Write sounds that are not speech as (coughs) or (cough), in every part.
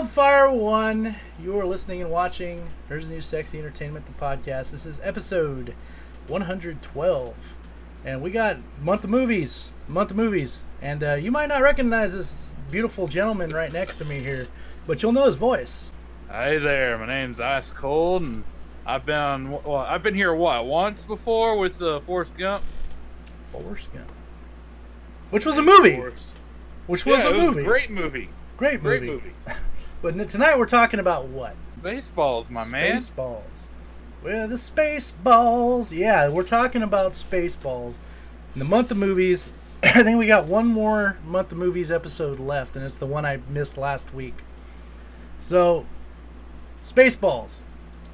Wildfire One. You are listening and watching Here's New Sexy Entertainment, the podcast. This is episode 112, and we got month of movies, month of movies, and uh, you might not recognize this beautiful gentleman right next to me here, but you'll know his voice. Hey there, my name's Ice Cold, and I've been well. I've been here what once before with uh, Forrest Gump. Forrest Gump, which was a movie, Forrest. which was Yeah, a it movie, great movie, great great movie. (laughs) But tonight we're talking about what? Baseballs, my man. Spaceballs. We're the Spaceballs. Yeah, we're talking about Spaceballs. In the month of movies, (clears throat) I think we got one more month of movies episode left, and it's the one I missed last week. So, Spaceballs.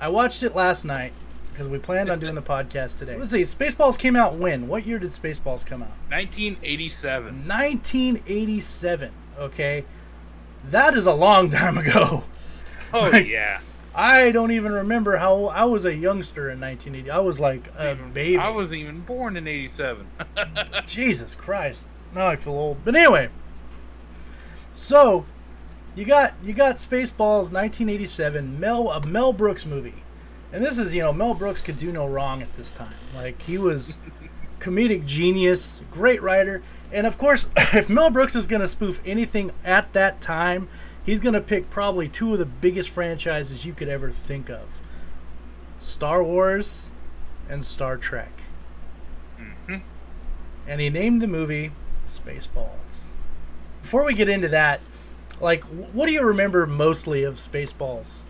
I watched it last night because we planned on doing the podcast today. Let's see, Spaceballs came out when? What year did Spaceballs come out? 1987. 1987. Okay. That is a long time ago. Oh (laughs) Like- yeah, I don't even remember how I was a youngster in 1980. I was like a baby. I wasn't even born in '87. (laughs) Jesus Christ. Now I feel old. But anyway, so you got you got Spaceballs 1987, Mel a Mel Brooks movie. And this is, you know, Mel Brooks could do no wrong at this time. Like he was comedic genius, great writer. And of course, (laughs) if Mel Brooks is going to spoof anything at that time, he's going to pick probably two of the biggest franchises you could ever think of. Star Wars and Star Trek. Mhm. And he named the movie Spaceballs. Before we get into that, like what do you remember mostly of Spaceballs?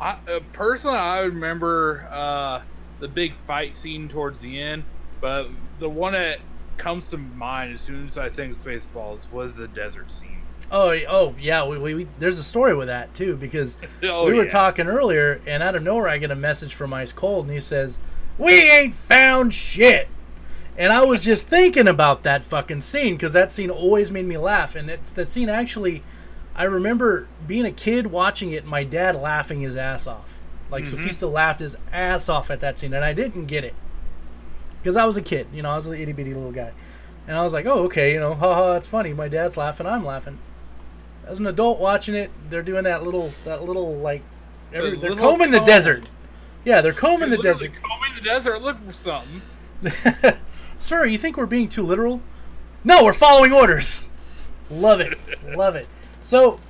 I, uh, personally, I remember uh, the big fight scene towards the end, but the one that comes to mind as soon as I think Spaceballs was the desert scene. Oh, oh yeah, we, we, we there's a story with that too because (laughs) Oh, we were yeah. talking earlier, and out of nowhere, I get a message from Ice Cold, and he says, "We ain't found shit." And I was just thinking about that fucking scene because that scene always made me laugh, and it's that scene actually. I remember being a kid watching it, and my dad laughing his ass off. Like Mhm. Sofista laughed his ass off at that scene, and I didn't get it because I was a kid. You know, I was an itty bitty little guy, and I was like, "Oh, okay, you know, haha, it's funny." My dad's laughing, I'm laughing. As an adult watching it, they're doing that little, that little like, every, The they're little combing the desert. Yeah, they're combing the Literally desert. Combing the desert, looking for something. (laughs) Sir, you think we're being too literal? No, we're following orders. Love it, (laughs) love it. So,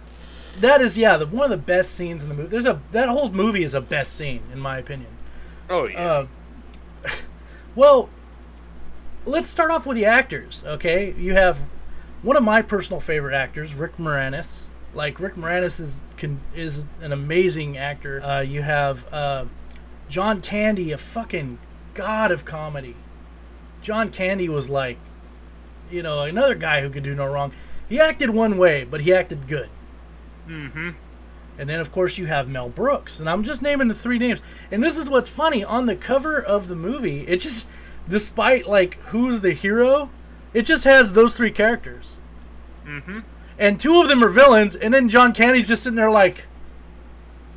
that is yeah, the, one of the best scenes in the movie. There's a that whole movie is a best scene in my opinion. Oh yeah. Uh, well, let's start off with the actors. Okay, you have one of my personal favorite actors, Rick Moranis. Like Rick Moranis is can, is an amazing actor. Uh, you have uh, John Candy, a fucking god of comedy. John Candy was like, you know, another guy who could do no wrong. He acted one way, but he acted good. mm-hmm. And then, of course, you have Mel Brooks. And I'm just naming the three names. And this is what's funny. On the cover of the movie, it just, despite, like, who's the hero, it just has those three characters. Mm-hmm. And two of them are villains. And then John Candy's just sitting there, like,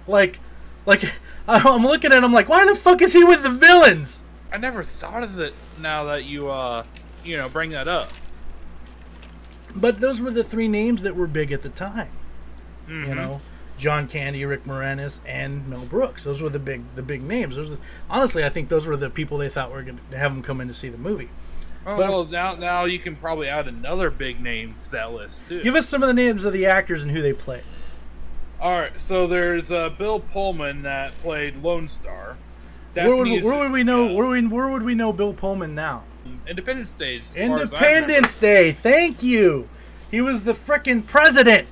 like, like, (laughs) I'm looking at him like, why the fuck is he with the villains? I never thought of it. Now that you uh, you know, bring that up. But those were the three names that were big at the time. Mhm. you know John Candy, Rick Moranis, and Mel Brooks. Those were the big the big names. Those were, honestly, I think those were the people they thought were going to have them come in to see the movie. Oh, But- well, now now you can probably add another big name to that list too. Give us some of the names of the actors and who they play. All right, so there's uh, Bill Pullman that played Lone Star. Where would, where would we know? Zuniga. Where would, where would we know Bill Pullman now? Independence Day. as far as I remember. Independence Day. Thank you. He was the frickin' president.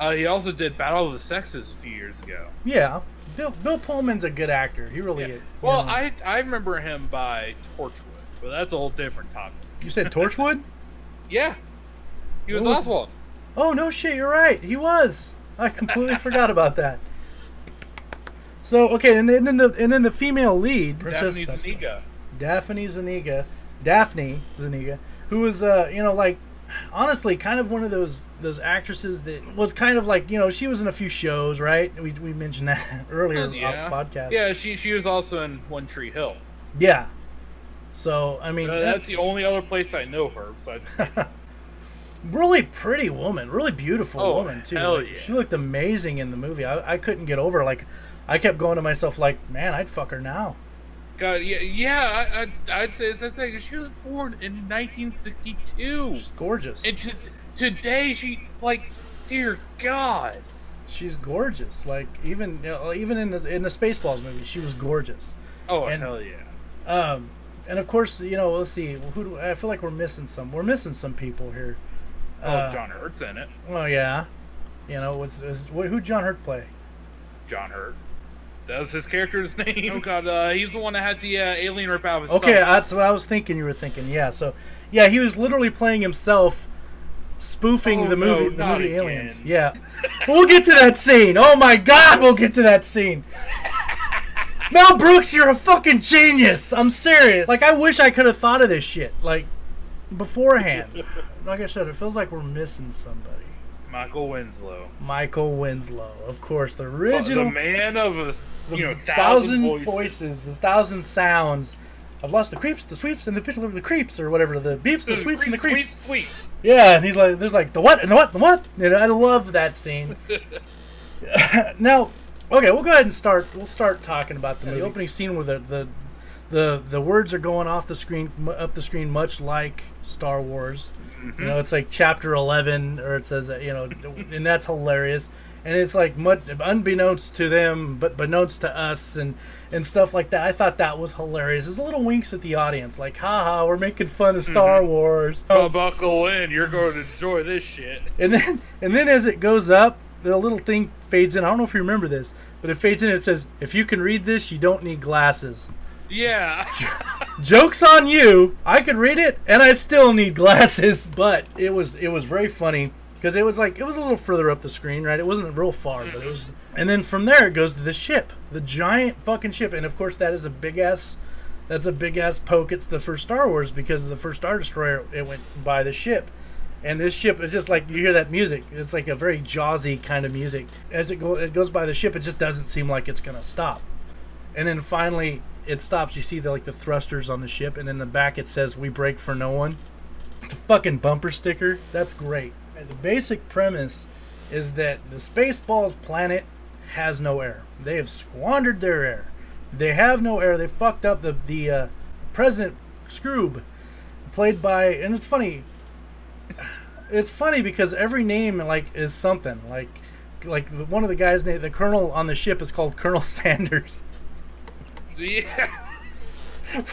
Uh, he also did Battle of the Sexes a few years ago. Yeah, Bill Bill Pullman's a good actor. He really Yeah. is. Well, know. I I remember him by Torchwood, but that's a whole different topic. you said Torchwood. (laughs) Yeah, he was, was- Oswald. Oh no shit, you're right. He was. I completely (laughs) forgot about that. So okay, and then the and then the female lead, Princess Daphne. Zuniga. Daphne Zuniga, Daphne Zuniga, who was uh you know like honestly kind of one of those those actresses that was kind of like you know she was in a few shows right we, we mentioned that (laughs) earlier yeah. off podcast Yeah, she she was also in One Tree Hill. yeah so I mean Uh, that- that's the only other place I know her besides. (laughs) really pretty woman, really beautiful Oh, woman too. hell Like, yeah. She looked amazing in the movie. I, I couldn't get over. Like, I kept going to myself, like, man, I'd fuck her now. God, yeah, yeah. I, I'd say the same thing. She was born in 1962, She's gorgeous. and to, today she's like, dear God. She's gorgeous. Like even you know, even in the in the Spaceballs movie, she was gorgeous. Oh And- hell yeah. Um, and of course, you know, let's see. Who do, I feel like we're missing some. We're missing some people here. Oh, Uh, John Hurt's in it. Well, yeah. You know, what's is, wh- who John Hurt play? John Hurt. That was his character's (laughs) name. Oh God, uh, he's the one that had the uh, alien rip out of his Okay, stomach. that's what I was thinking. You were thinking, yeah. So, yeah, he was literally playing himself, spoofing Oh, the movie, no, the movie again. Aliens. Yeah, we'll get to that scene. Oh my God, we'll get to that scene. Mel Brooks, you're a fucking genius. I'm serious. Like, I wish I could have thought of this shit like beforehand. like I said, it feels like we're missing somebody. Michael Winslow. Michael Winslow, of course, the original. the man of a the you know thousand thousand, voices. voices, the thousand sounds. I've lost the creeps, the sweeps, and the pitch of the creeps, or whatever. The beeps, the sweeps, and the creeps. Sweeps, sweeps. Yeah, and he's like, there's like the what and the what, the what. And I love that scene. (laughs) (laughs) now, okay, we'll go ahead and start. We'll start talking about the, movie. the opening scene where the, the the the words are going off the screen, up the screen, much like Star Wars. You know, mm-hmm. it's like chapter eleven, or it says that you know, (laughs) and that's hilarious. And it's like much unbeknownst to them, but beknownst to us, and and stuff like that. I thought that was hilarious. There's little winks at the audience, like, haha, we're making fun of Star mm-hmm. Wars. Oh, buckle in. You're going to enjoy this shit. And then and then as it goes up, the little thing fades in. I don't know if you remember this, but it fades in. It says, "If you can read this, you don't need glasses." Yeah. (laughs) Jokes on you. I could read it, and I still need glasses. (laughs) But it was it was very funny because it was like it was a little further up the screen, right? It wasn't real far, but it was. Mm-hmm. And then from there it goes to the ship, the giant fucking ship, and of course that is a big ass. That's a big ass poke. It's the first Star Wars because the first Star Destroyer it went by the ship. And this ship is just like you hear that music. It's like a very jawsy kind of music. As it go, it goes by the ship, it just doesn't seem like it's gonna stop. And then finally it stops. You see the like the thrusters on the ship, and in the back it says "We break for no one." A fucking bumper sticker. That's great. And the basic premise is that the Spaceballs planet has no air. They have squandered their air. They have no air. They fucked up the the uh, President Skroob, played by, and it's funny. It's funny because every name like is something like like one of the guys name the colonel on the ship is called Colonel (laughs) Sanders. Yeah.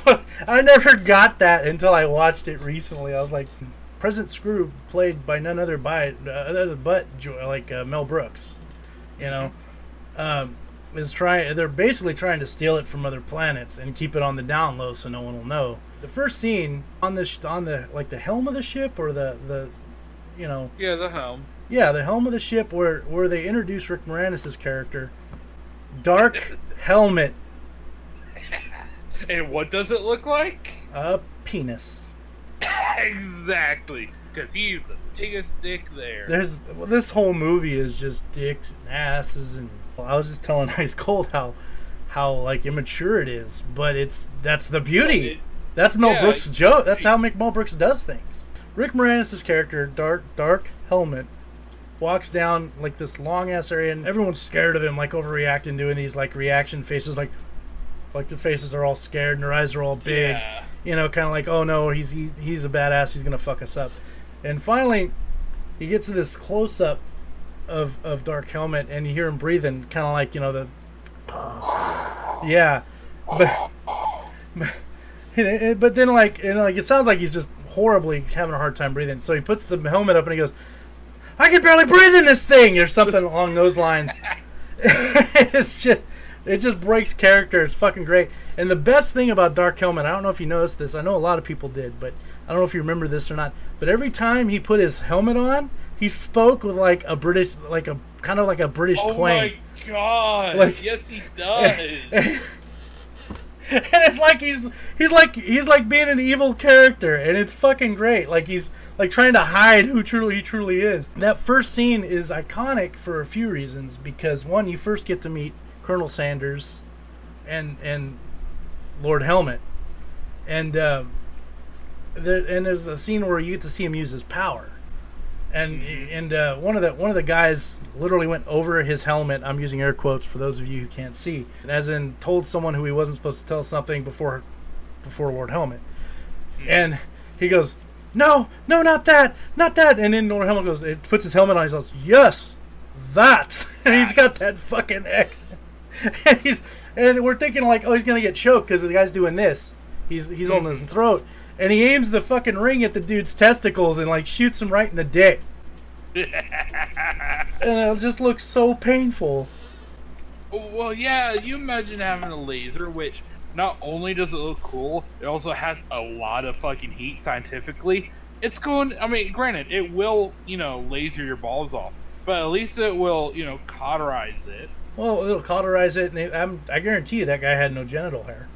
But (laughs) I never got that until I watched it recently. I was like, President Screw played by none other by uh, other but like uh, Mel Brooks, you know, um, is trying. They're basically trying to steal it from other planets and keep it on the down low so no one will know. The first scene on the sh- on the like the helm of the ship or the the, you know, Yeah, the helm. yeah, the helm of the ship where where they introduce Rick Moranis' character, Dark (laughs) Helmet, And what does it look like? a penis. (laughs) exactly. Because he's the biggest dick there. There's well, this whole movie is just dicks and asses and I was just telling (laughs) Ice Cold how how like immature it is, but it's that's the beauty. It- That's Mel yeah, Brooks' joke. That's how Mick Mel Brooks does things. Rick Moranis' character, Dark Dark Helmet, walks down like this long ass area and everyone's scared of him, like overreacting, doing these like reaction faces like like the faces are all scared and their eyes are all big Yeah. you know, kind of like, oh no, he's he, he's a badass. He's gonna fuck us up. And finally, he gets to this close up of of Dark Helmet, and you hear him breathing, kind of like you know the, (sighs) yeah, but (laughs) but, but then like like it sounds like he's just horribly having a hard time breathing. So he puts the helmet up and he goes, "I can barely breathe in this thing," or something along those lines. (laughs) it's just it just breaks character. It's fucking great. And the best thing about Dark Helmet, I don't know if you noticed this. I know a lot of people did, but I don't know if you remember this or not. But every time he put his helmet on, he spoke with like a British, like a kind of like a British Oh twang. Oh my god. Like- yes, he (laughs) does. and it's like he's he's like he's like being an evil character and it's fucking great like he's like trying to hide who truly he truly is that first scene is iconic for a few reasons because one you first get to meet colonel sanders and and lord helmet. And um there, and there's the scene where you get to see him use his power. And and uh, one of the one of the guys literally went over his helmet. I'm using air quotes for those of you who can't see, as in told someone who he wasn't supposed to tell something before before Lord Helmet, and he goes, "No, no, not that, not that," and then Lord Helmet goes, it puts his helmet on. He goes, "Yes, that," (laughs) and he's got that fucking accent, (laughs) and he's and we're thinking like, oh, he's gonna get choked because the guy's doing this. He's he's holding his mm-hmm. throat, and he aims the fucking ring at the dude's testicles and like shoots him right in the dick. (laughs) and it just looks so painful. Well, yeah, you imagine having a laser, which not only does it look cool, it also has a lot of fucking heat scientifically. It's going, I mean, granted, it will, you know, laser your balls off, but at least it will, you know, cauterize it. Well, it'll cauterize it, and it, I guarantee you that guy had no genital hair.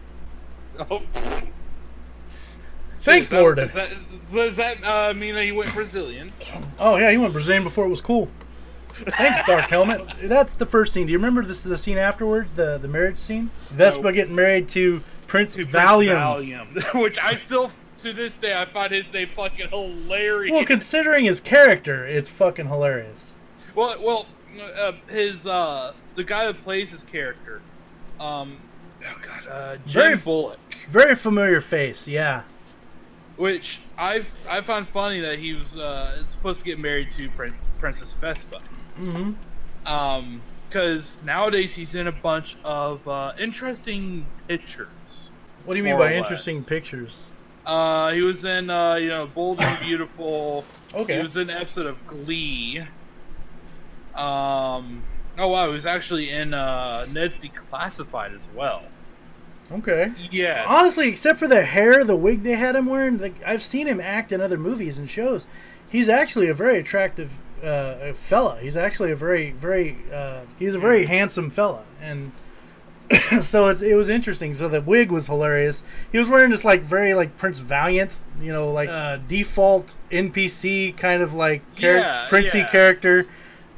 Oh. (laughs) Thanks, that- Lord. Does that, does that uh, mean that he went Brazilian? Oh yeah, he went Brazilian before it was cool. Thanks, Dark Helmet. That's the first scene. Do you remember this? is The scene afterwards, the the marriage scene. Vespa Nope. getting married to Prince To Prince Valium. Valium, (laughs) which I still, to this day, I find his name fucking hilarious. Well, considering his character, it's fucking hilarious. Well, well, uh, his uh, the guy that plays his character, um, oh god, uh, Jim Very- Bullock, Very familiar face. Yeah. which I I found funny that he was uh, supposed to get married to Prin- Princess Vespa, Mm-hmm. um, because nowadays he's in a bunch of uh, interesting pictures. What do you mean by interesting pictures? Uh, he was in uh, you know Bold and Beautiful. (laughs) Okay. He was in an episode of Glee. Um. Oh wow, he was actually in uh, Ned's Declassified as well. Okay. Yeah. Honestly, except for the hair, the wig they had him wearing, like, I've seen him act in other movies and shows. He's actually a very attractive uh, fella. He's actually a very, very, uh, he's a very handsome fella, and (coughs) so it's, it was interesting. So the wig was hilarious. He was wearing this like very like Prince Valiant, you know, like uh, default NPC kind of like char- Yeah, Princey yeah. character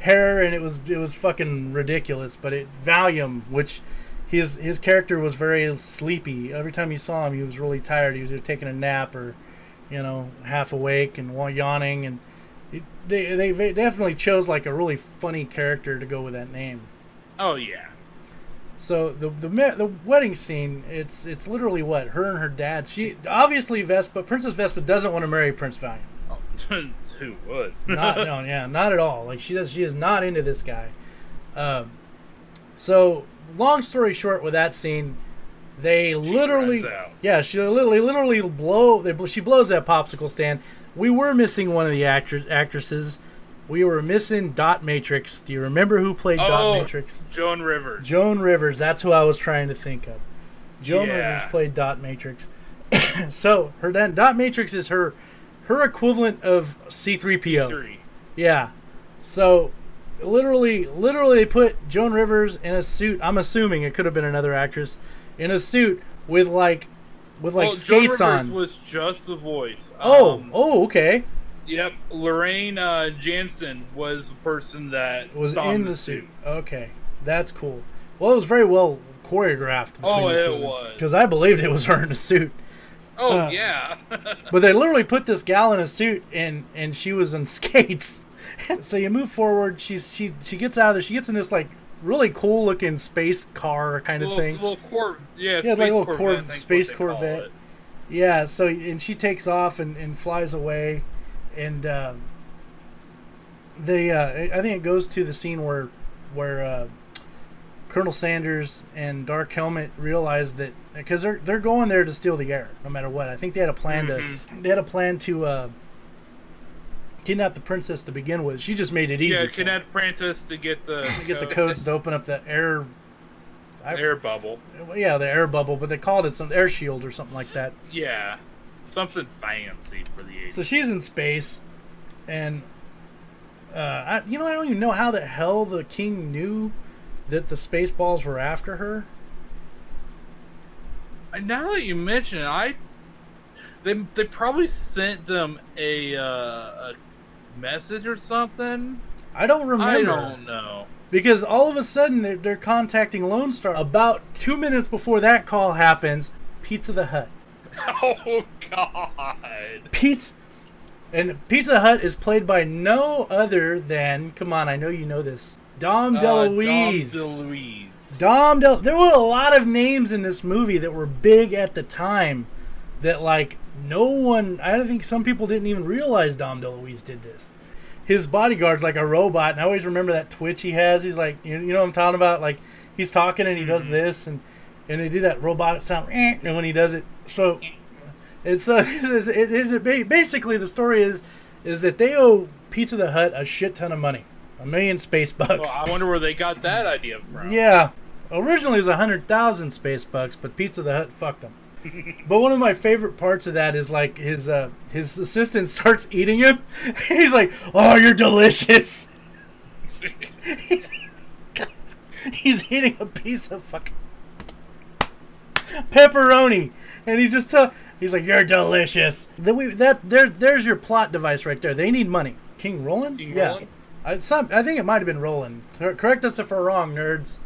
hair, and it was it was fucking ridiculous. But it Valium, which his his character was very sleepy. Every time you saw him, he was really tired. He was either taking a nap or, you know, half awake and yawning. And it, they they definitely chose like a really funny character to go with that name. Oh yeah. So the the the wedding scene, it's it's literally what her and her dad. She obviously Vespa, Princess Vespa doesn't want to marry Prince Valiant. Oh, (laughs) who would? (laughs) Not no, yeah, not at all. Like she does, she is not into this guy. Um, so long story short, with that scene, they literally, out. yeah, she literally, literally blow. They, she blows that popsicle stand. We were missing one of the actors, actresses. We were missing Dot Matrix. Do you remember who played Dot Oh. Matrix? Joan Rivers. Joan Rivers. That's who I was trying to think of. Joan Yeah. Rivers played Dot Matrix. (coughs) so her then Dot Matrix is her her equivalent of C3PO. Three. Yeah. So literally literally they put Joan Rivers in a suit. I'm assuming it could have been another actress in a suit with like with like well, skates Joan Rivers on. was just the voice. oh, Um, oh, okay. Yep. Lorene uh, Jansen was the person that Was in the suit. Okay. That's cool. Well, it was very well choreographed. Between Oh, it was. Because I believed it was her in a suit. Oh Uh, yeah. (laughs) But they literally put this gal in a suit and and she was in (laughs) skates. so you move forward. She's she she gets out of there. She gets in this like really cool looking space car kind of little, thing. little Cor- yeah, Yeah, space like a little Corvette, Corv- I think is space what they call Corvette. Yeah. So and she takes off and, and flies away, and um, they uh, I think it goes to the scene where where uh, Colonel Sanders and Dark Helmet realize that because they're they're going there to steal the air no matter what. I think they had a plan Mhm. to they had a plan to uh, kidnap the princess to begin with. She just made it easy. Yeah, connect Princess to get the to (laughs) get the codes to open up the air. I- air bubble. Yeah, the air bubble, but they called it some air shield or something like that. Yeah, something fancy for the 80s. So she's in space, and uh, I, you know, I don't even know how the hell the king knew that the space balls were after her. Now that you mention it, I they they probably sent them a uh, a message or something. I don't remember I don't know. because all of a sudden they're, they're contacting Lone Star. About two minutes before that call happens, Pizza the Hut. (laughs) Oh God! Pizza. And Pizza Hut is played by no other than, come on, I know you know this, Dom Uh, DeLuise. Dom DeLuise. Dom Del. There were a lot of names in this movie that were big at the time. That like no one. I don't think some people didn't even realize Dom DeLuise did this. His bodyguard's like a robot, and I always remember that twitch he has. He's like, you, you know what I'm talking about? Like he's talking and he does this, and and they do that robotic sound, "Eh," and when he does it, so it's uh, (laughs) it's- it, it, it, basically the story is is that they owe Pizza the Hut a shit ton of money, a million space bucks. Well, I wonder where they got that idea from. Yeah. Originally it was 100,000 space bucks, but Pizza the Hut fucked them. but one of my favorite parts of that is like his uh, his assistant (laughs) starts eating him. He's like, "Oh, you're delicious." (laughs) he's, he's eating a piece of fucking pepperoni, and he just tell he's like, "You're delicious." Then we that there there's your plot device right there. They need money. King Roland? King yeah. Roland? I, some, I think it might have been Roland. Correct us if we're wrong, nerds.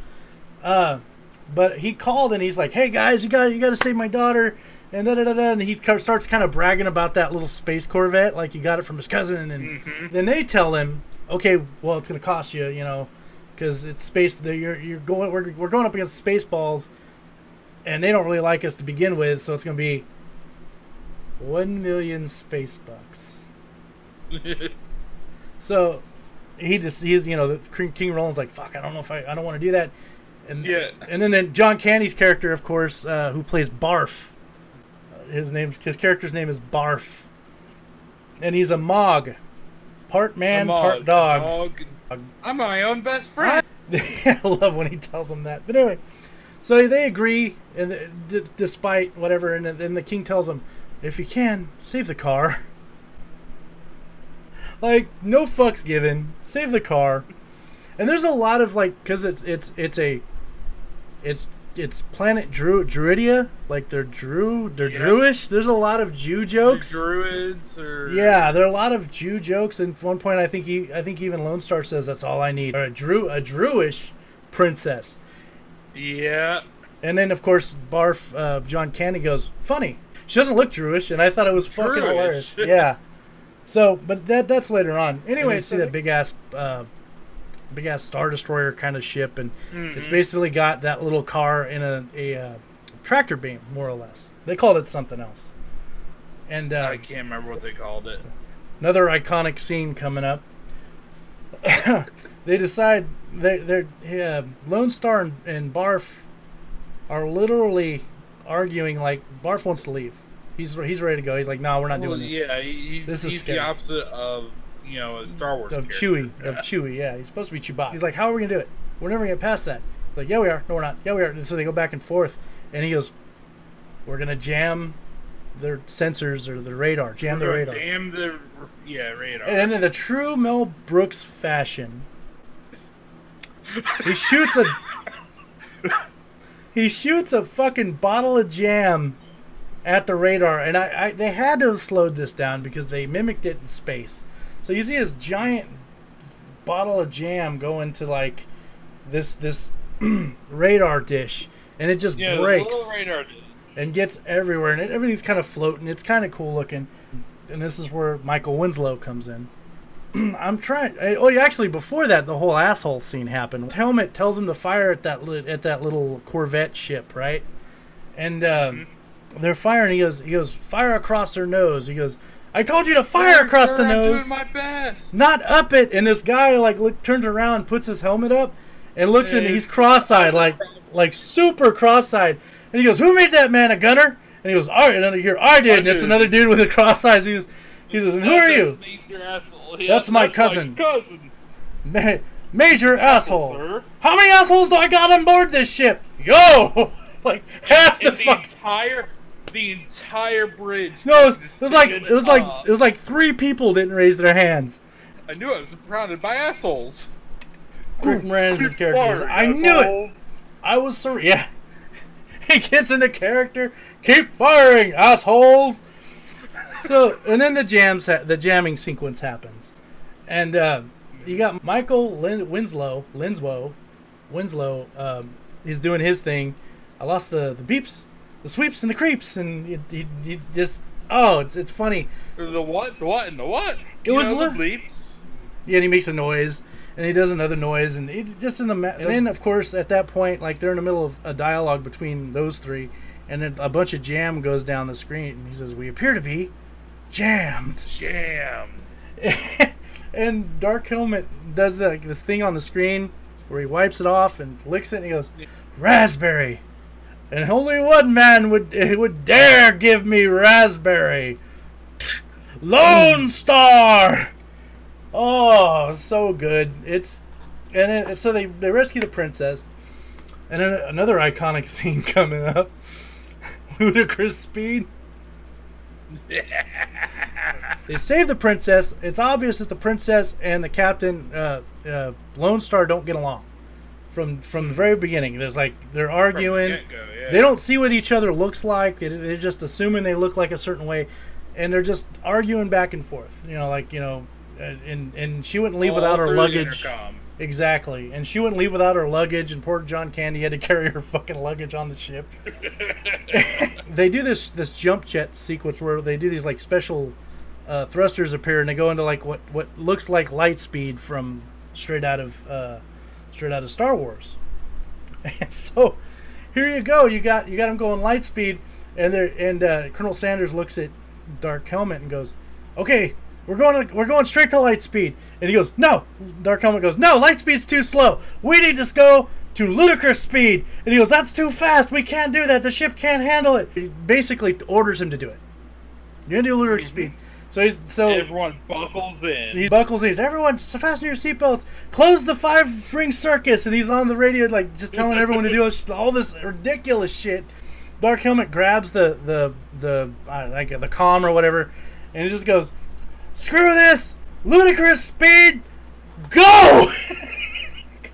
Uh, but he called and he's like, "Hey guys, you got you got to save my daughter." And da da da da. And he starts kind of bragging about that little space Corvette, like he got it from his cousin. And then they tell him, "Okay, well, it's gonna cost you, you know, because it's space. You're you're going we're, we're going up against Spaceballs, and they don't really like us to begin with, so it's gonna be one million space bucks." (laughs) So he just he's you know King Roland's like fuck I don't know if I I don't want to do that, and Yeah. and then, then John Candy's character of course uh, who plays Barf, uh, his name's his character's name is Barf, and he's a Mog, part man I'm part dog. I'm my own best friend. (laughs) I love when he tells him that. But anyway, so they agree, and d- despite whatever, and then the king tells him, "If you can, save the car." (laughs) Like no fucks given, save the car. And there's a lot of like, cause it's it's it's a, it's it's planet Dru Druidia, like they're Drew, they're Yeah. Druish. There's a lot of Jew jokes. Druids or Yeah, there are a lot of Jew jokes, and at one point I think he, I think even Lone Star says that's all I need. Or a Drew, a Druish princess, Yeah. and then of course Barf, uh, John Candy goes funny. She doesn't look Jewish, and I thought it was fucking Druish. hilarious. Yeah. So, but that that's later on. Anyway, see that big ass, uh, big ass Star Destroyer kind of ship, and it's Mhm. basically got that little car in a a uh, tractor beam, more or less. They called it something else. And uh, I can't remember what they called it. another iconic scene coming up. (laughs) they decide they they're uh, Lone Star and, and Barf are literally arguing like Barf wants to leave. He's he's ready to go. He's like, no, we're not Well, doing this. Yeah, he's, This is he's the opposite of you know a Star Wars Of character. Chewie, of Chewie, yeah, he's supposed to be Chewbacca. He's like, how are we gonna do it? We're never gonna get past that. Like, yeah, we are. No, we're not. Yeah, we are. And so they go back and forth, and he goes, we're gonna jam their sensors or the radar, jam the radar. Jam the yeah radar. And in the true Mel Brooks fashion, he shoots a he shoots a fucking bottle of jam at the radar, and I, I they had to have slowed this down because they mimicked it in space. So you see this giant bottle of jam go into like this this (clears throat) radar dish, and it just yeah, breaks and gets everywhere, and it, everything's kind of floating. It's kind of cool looking, and this is where Michael Winslow comes in. (clears throat) I'm trying. I- Oh, actually, before that, the whole asshole scene happened. Helmet tells him to fire at that li- at that little Corvette ship, right? And um, they're firing. He goes, he goes, fire across their nose. He goes, I told you to fire across sir, the I'm nose doing my best. not up it. And this guy like look, turns around, puts his helmet up, and looks and Yeah, he's cross-eyed, like like super cross-eyed. And he goes, "Who made that man a gunner?" And he goes, "All right." And then I hear, "I did." And it's another dude with a cross eyes. He was, he says, who are you?" That's Major asshole. Yeah, That's my cousin. cousin. Ma- Major asshole. Sir. How many assholes do I got on board this ship? Yo, (laughs) like half the the fuck. entire, the entire bridge. No, it was, it was like it was like up. it was like three people didn't raise their hands. I knew I was surrounded by assholes. Rick Moranis' character. I knew it. I was sur- yeah. (laughs) he gets into character. Keep firing, assholes. So and then the jams, ha- the jamming sequence happens, and uh, you got Michael Lin- Winslow, Linslow, Winslow. Um, he's doing his thing. I lost the the beeps, the sweeps, and the creeps, and he, he, he just Oh, it's it's funny. The what? The what? And the what? It was know, li- the bleeps. Yeah, and he makes a noise, and he does another noise, and he's just in the. Ma- and then, of course, at that point, like they're in the middle of a dialogue between those three, and then a bunch of jam goes down the screen, and he says, "We appear to be jammed." Jam. (laughs) and Dark Helmet does like this thing on the screen where he wipes it off and licks it, and he goes, "Raspberry," and only one man would would dare give me raspberry. Lone Star. Oh, so good! It's and it, so they they rescue the princess, and then another iconic (laughs) scene coming up. Ludicrous speed. (laughs) They save the princess. It's obvious that the princess and the captain, uh, uh, Lone Star, don't get along from from the very beginning. There's like they're the arguing. get-go, yeah. They don't see what each other looks like. They, they're just assuming they look like a certain way, and they're just arguing back and forth. You know, like you know, and and she wouldn't leave All without her luggage. Exactly, and she wouldn't leave without her luggage. And poor John Candy had to (laughs) carry her fucking luggage on the ship. (laughs) they do this this jump jet sequence where they do these like special uh, thrusters appear and they go into like what what looks like light speed from straight out of uh, straight out of Star Wars. (laughs) And so here you go, you got you got them going light speed, and there and uh, Colonel Sanders looks at Dark Helmet and goes, "Okay, we're going to, we're going straight to light speed." And he goes, "No." Dark Helmet goes, "No, light speed's too slow. We need to go." To ludicrous speed, and he goes, "That's too fast. We can't do that. The ship can't handle it." He basically orders him to do it. You're gonna do ludicrous speed. So he's so Everyone buckles in. he buckles in. Everyone, fasten your seatbelts. Close the five ring circus. And he's on the radio, like just telling everyone to do all this ridiculous shit. Dark Helmet grabs the the the like the comm or whatever, and he just goes, "Screw this! Ludicrous speed, go!" (laughs)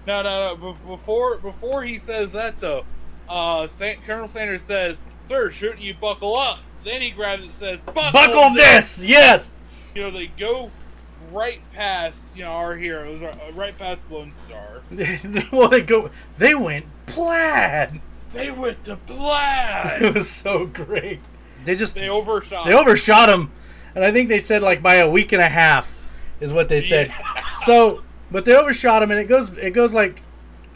No, no, no. Before before he says that though, uh, Colonel Sanders says, "Sir, shouldn't you buckle up?" Then he grabs it and says, "Buckle, Buckle this, yes. You know, they go right past you know our heroes, uh, right past Lone Star. (laughs) well, they go. They went plaid. They went to plaid! (laughs) It was so great. They just they overshot. They overshot him, and I think they said like by a week and a half is what they said. Yeah. (laughs) So, but they overshot him, and it goes it goes like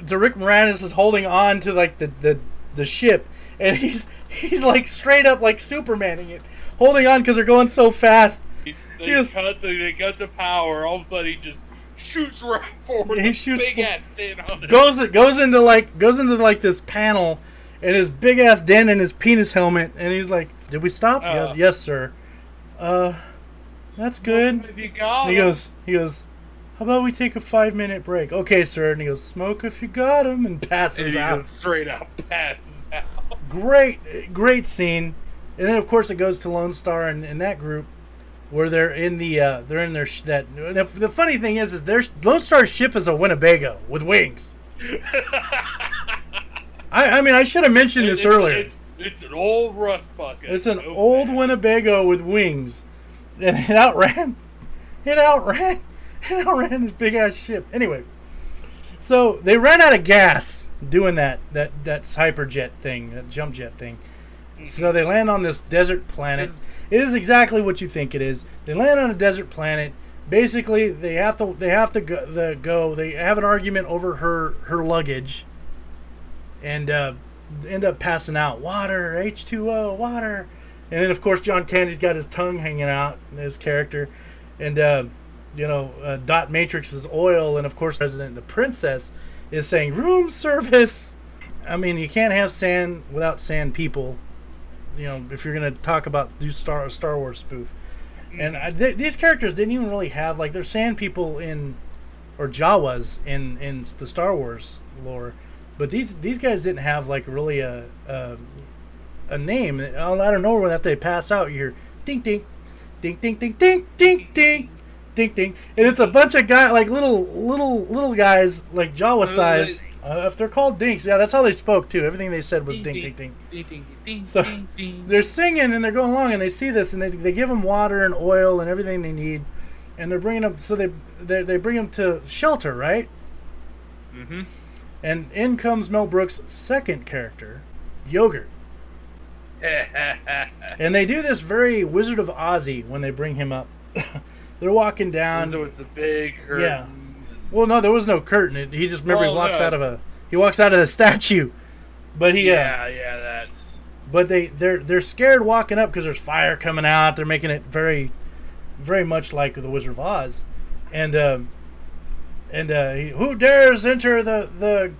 to Rick Moranis is holding on to like the the, the ship, and he's (laughs) he's like straight up like Supermaning it, holding on because they're going so fast. He's- They He was- cut the they cut the power. All of a sudden, he just shoots right (laughs) forward. He shoots big ass thing on it. Goes goes into like goes into like this panel, and his big ass dent in his penis helmet, and he's like, "Did we stop? Uh. yes, yes, sir. Uh, that's good." He goes, he goes, how about we take a five minute break? Okay, sir. And he goes, smoke if you got him, and and passes he out. goes straight out, passes. Great, great scene. And then of course it goes to Lone Star and, and that group where they're in the uh, they're in their sh- that. The, the funny thing is, is their Lone Star's ship is a Winnebago with wings. (laughs) I, I mean, I should have mentioned this It's- earlier. It's, it's an old rust bucket. It's an No old bad. Winnebago with wings, and it outran, it outran, (laughs) it outran his big ass ship. Anyway, so they ran out of gas doing that that that hyperjet thing, that jump jet thing. So they land on this desert planet. It is exactly what you think it is. They land on a desert planet. Basically, they have to they have to go, the, go. They have an argument over her her luggage, and uh, end up passing out. Water, H two O, water, and then of course John Candy's got his tongue hanging out. His character, and uh, you know uh, Dot Matrix is oil, and of course President the Princess is saying room service. I mean, you can't have sand without sand people. You know, if you're gonna talk about do Star Star Wars spoof, and I, th- these characters didn't even really have like they're sand people in, or Jawas in in the Star Wars lore, but these these guys didn't have like really a a, a name. Out of nowhere, that they pass out, you hear ding ding, ding ding ding ding ding ding. Ding ding, and it's a bunch of guys like little little little guys like Jawa size. Uh, if they're called dinks, yeah, that's how they spoke too. Everything they said was ding ding ding. Ding, ding, ding, So, ding, ding. They're singing and they're going along and they see this and they, they give them water and oil and everything they need, and they're bringing them. So they they, they bring them to shelter, right? Mm-hmm. And in comes Mel Brooks' second character, Yogurt. (laughs) and they do this very Wizard of Ozzy when they bring him up. (laughs) They're walking down. with the big curtain. Yeah. Well, no, there was no curtain. It, he just remember he Oh, walks no. out of a he walks out of the statue. But he uh, Yeah, yeah, that's. but they they're they're scared walking up because there's fire coming out. They're making it very, very much like the Wizard of Oz, and um, and uh, he, who dares enter the the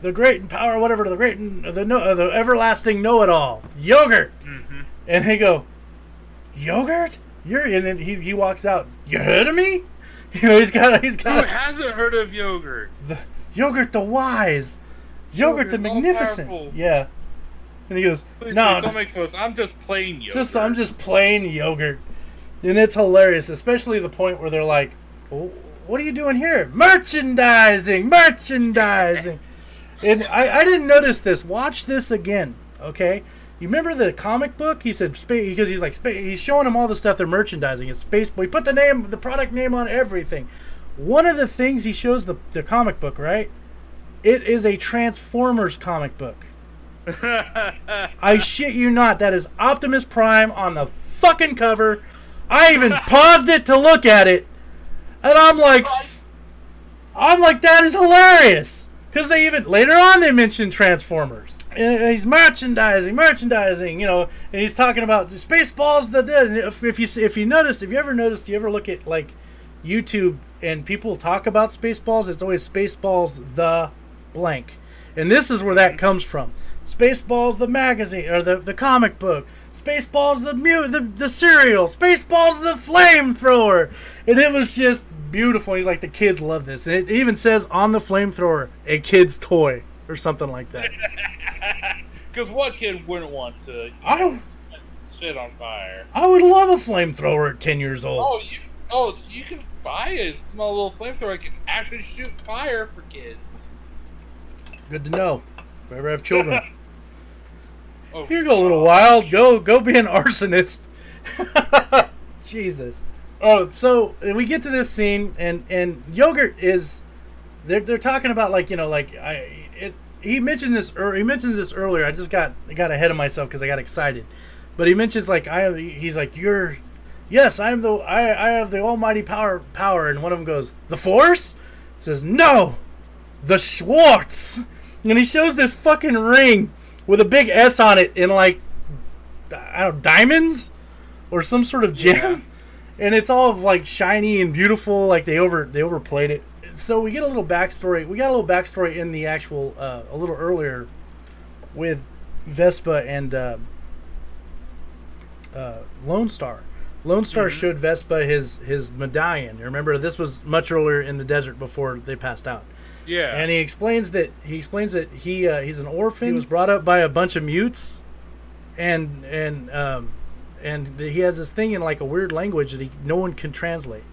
the great and power whatever the great and the no, uh, the everlasting know it all yogurt, hmm and they go yogurt. You're and then he he walks out. You heard of me? (laughs) You know he's got he's got Who hasn't heard of yogurt? the yogurt the wise, yogurt the Yogurt, all magnificent. powerful. Yeah, and he goes no. please don't make fuss. I'm just plain yogurt. Just I'm just plain yogurt, and it's hilarious, especially the point where they're like, "Oh, "What are you doing here? Merchandising, merchandising." (laughs) and I, I didn't notice this. Watch this again, okay? You remember the comic book? He said space because he's like spa- he's showing them all the stuff they're merchandising. It's space. We put the name, the product name on everything. One of the things he shows the the comic book, right? It is a Transformers comic book. (laughs) I shit you not. That is Optimus Prime on the fucking cover. I even (laughs) paused it to look at it, and I'm like, I'm like, that is hilarious. Because they even later on they mentioned Transformers. And he's merchandising, merchandising, you know, and he's talking about Spaceballs. The and if, if you if you noticed, if you ever noticed, you ever look at like YouTube and people talk about Spaceballs, it's always Spaceballs the blank. And this is where that comes from. Spaceballs the magazine or the, the comic book. Spaceballs the mu the, the cereal. Spaceballs the flamethrower. And it was just beautiful. He's like the kids love this. And it even says on the flamethrower a kid's toy or something like that. (laughs) (laughs) Because what kid wouldn't want to I set shit on fire? I would love a flamethrower at 10 years old. Oh, you, oh, you can buy a small little flamethrower that can actually shoot fire for kids. Good to know. If I ever have children. Oh, (laughs) Here you go, a little wild. Go, go be an arsonist. (laughs) Jesus. Oh, so we get to this scene, and and yogurt is, they're they're talking about like you know like I. He mentioned this. he mentions this earlier. I just got I got ahead of myself because I got excited. But he mentions like I. He's like you're. Yes, I'm the. I I have the almighty power power, and one of them goes the force. Says no, the Schwartz, and he shows this fucking ring with a big S on it in like I don't know, diamonds or some sort of gem, and it's all like shiny and beautiful. Like they over they overplayed it. So we get a little backstory. We got a little backstory in the actual uh, a little earlier with Vespa and uh, uh, Lone Star. Lone Star Mhm. showed Vespa his his medallion. You Remember, this was much earlier in the desert before they passed out. yeah. And he explains that he explains that he uh, he's an orphan. He was brought up by a bunch of mutes, and and um, and that he has this thing in like a weird language that he no one can translate.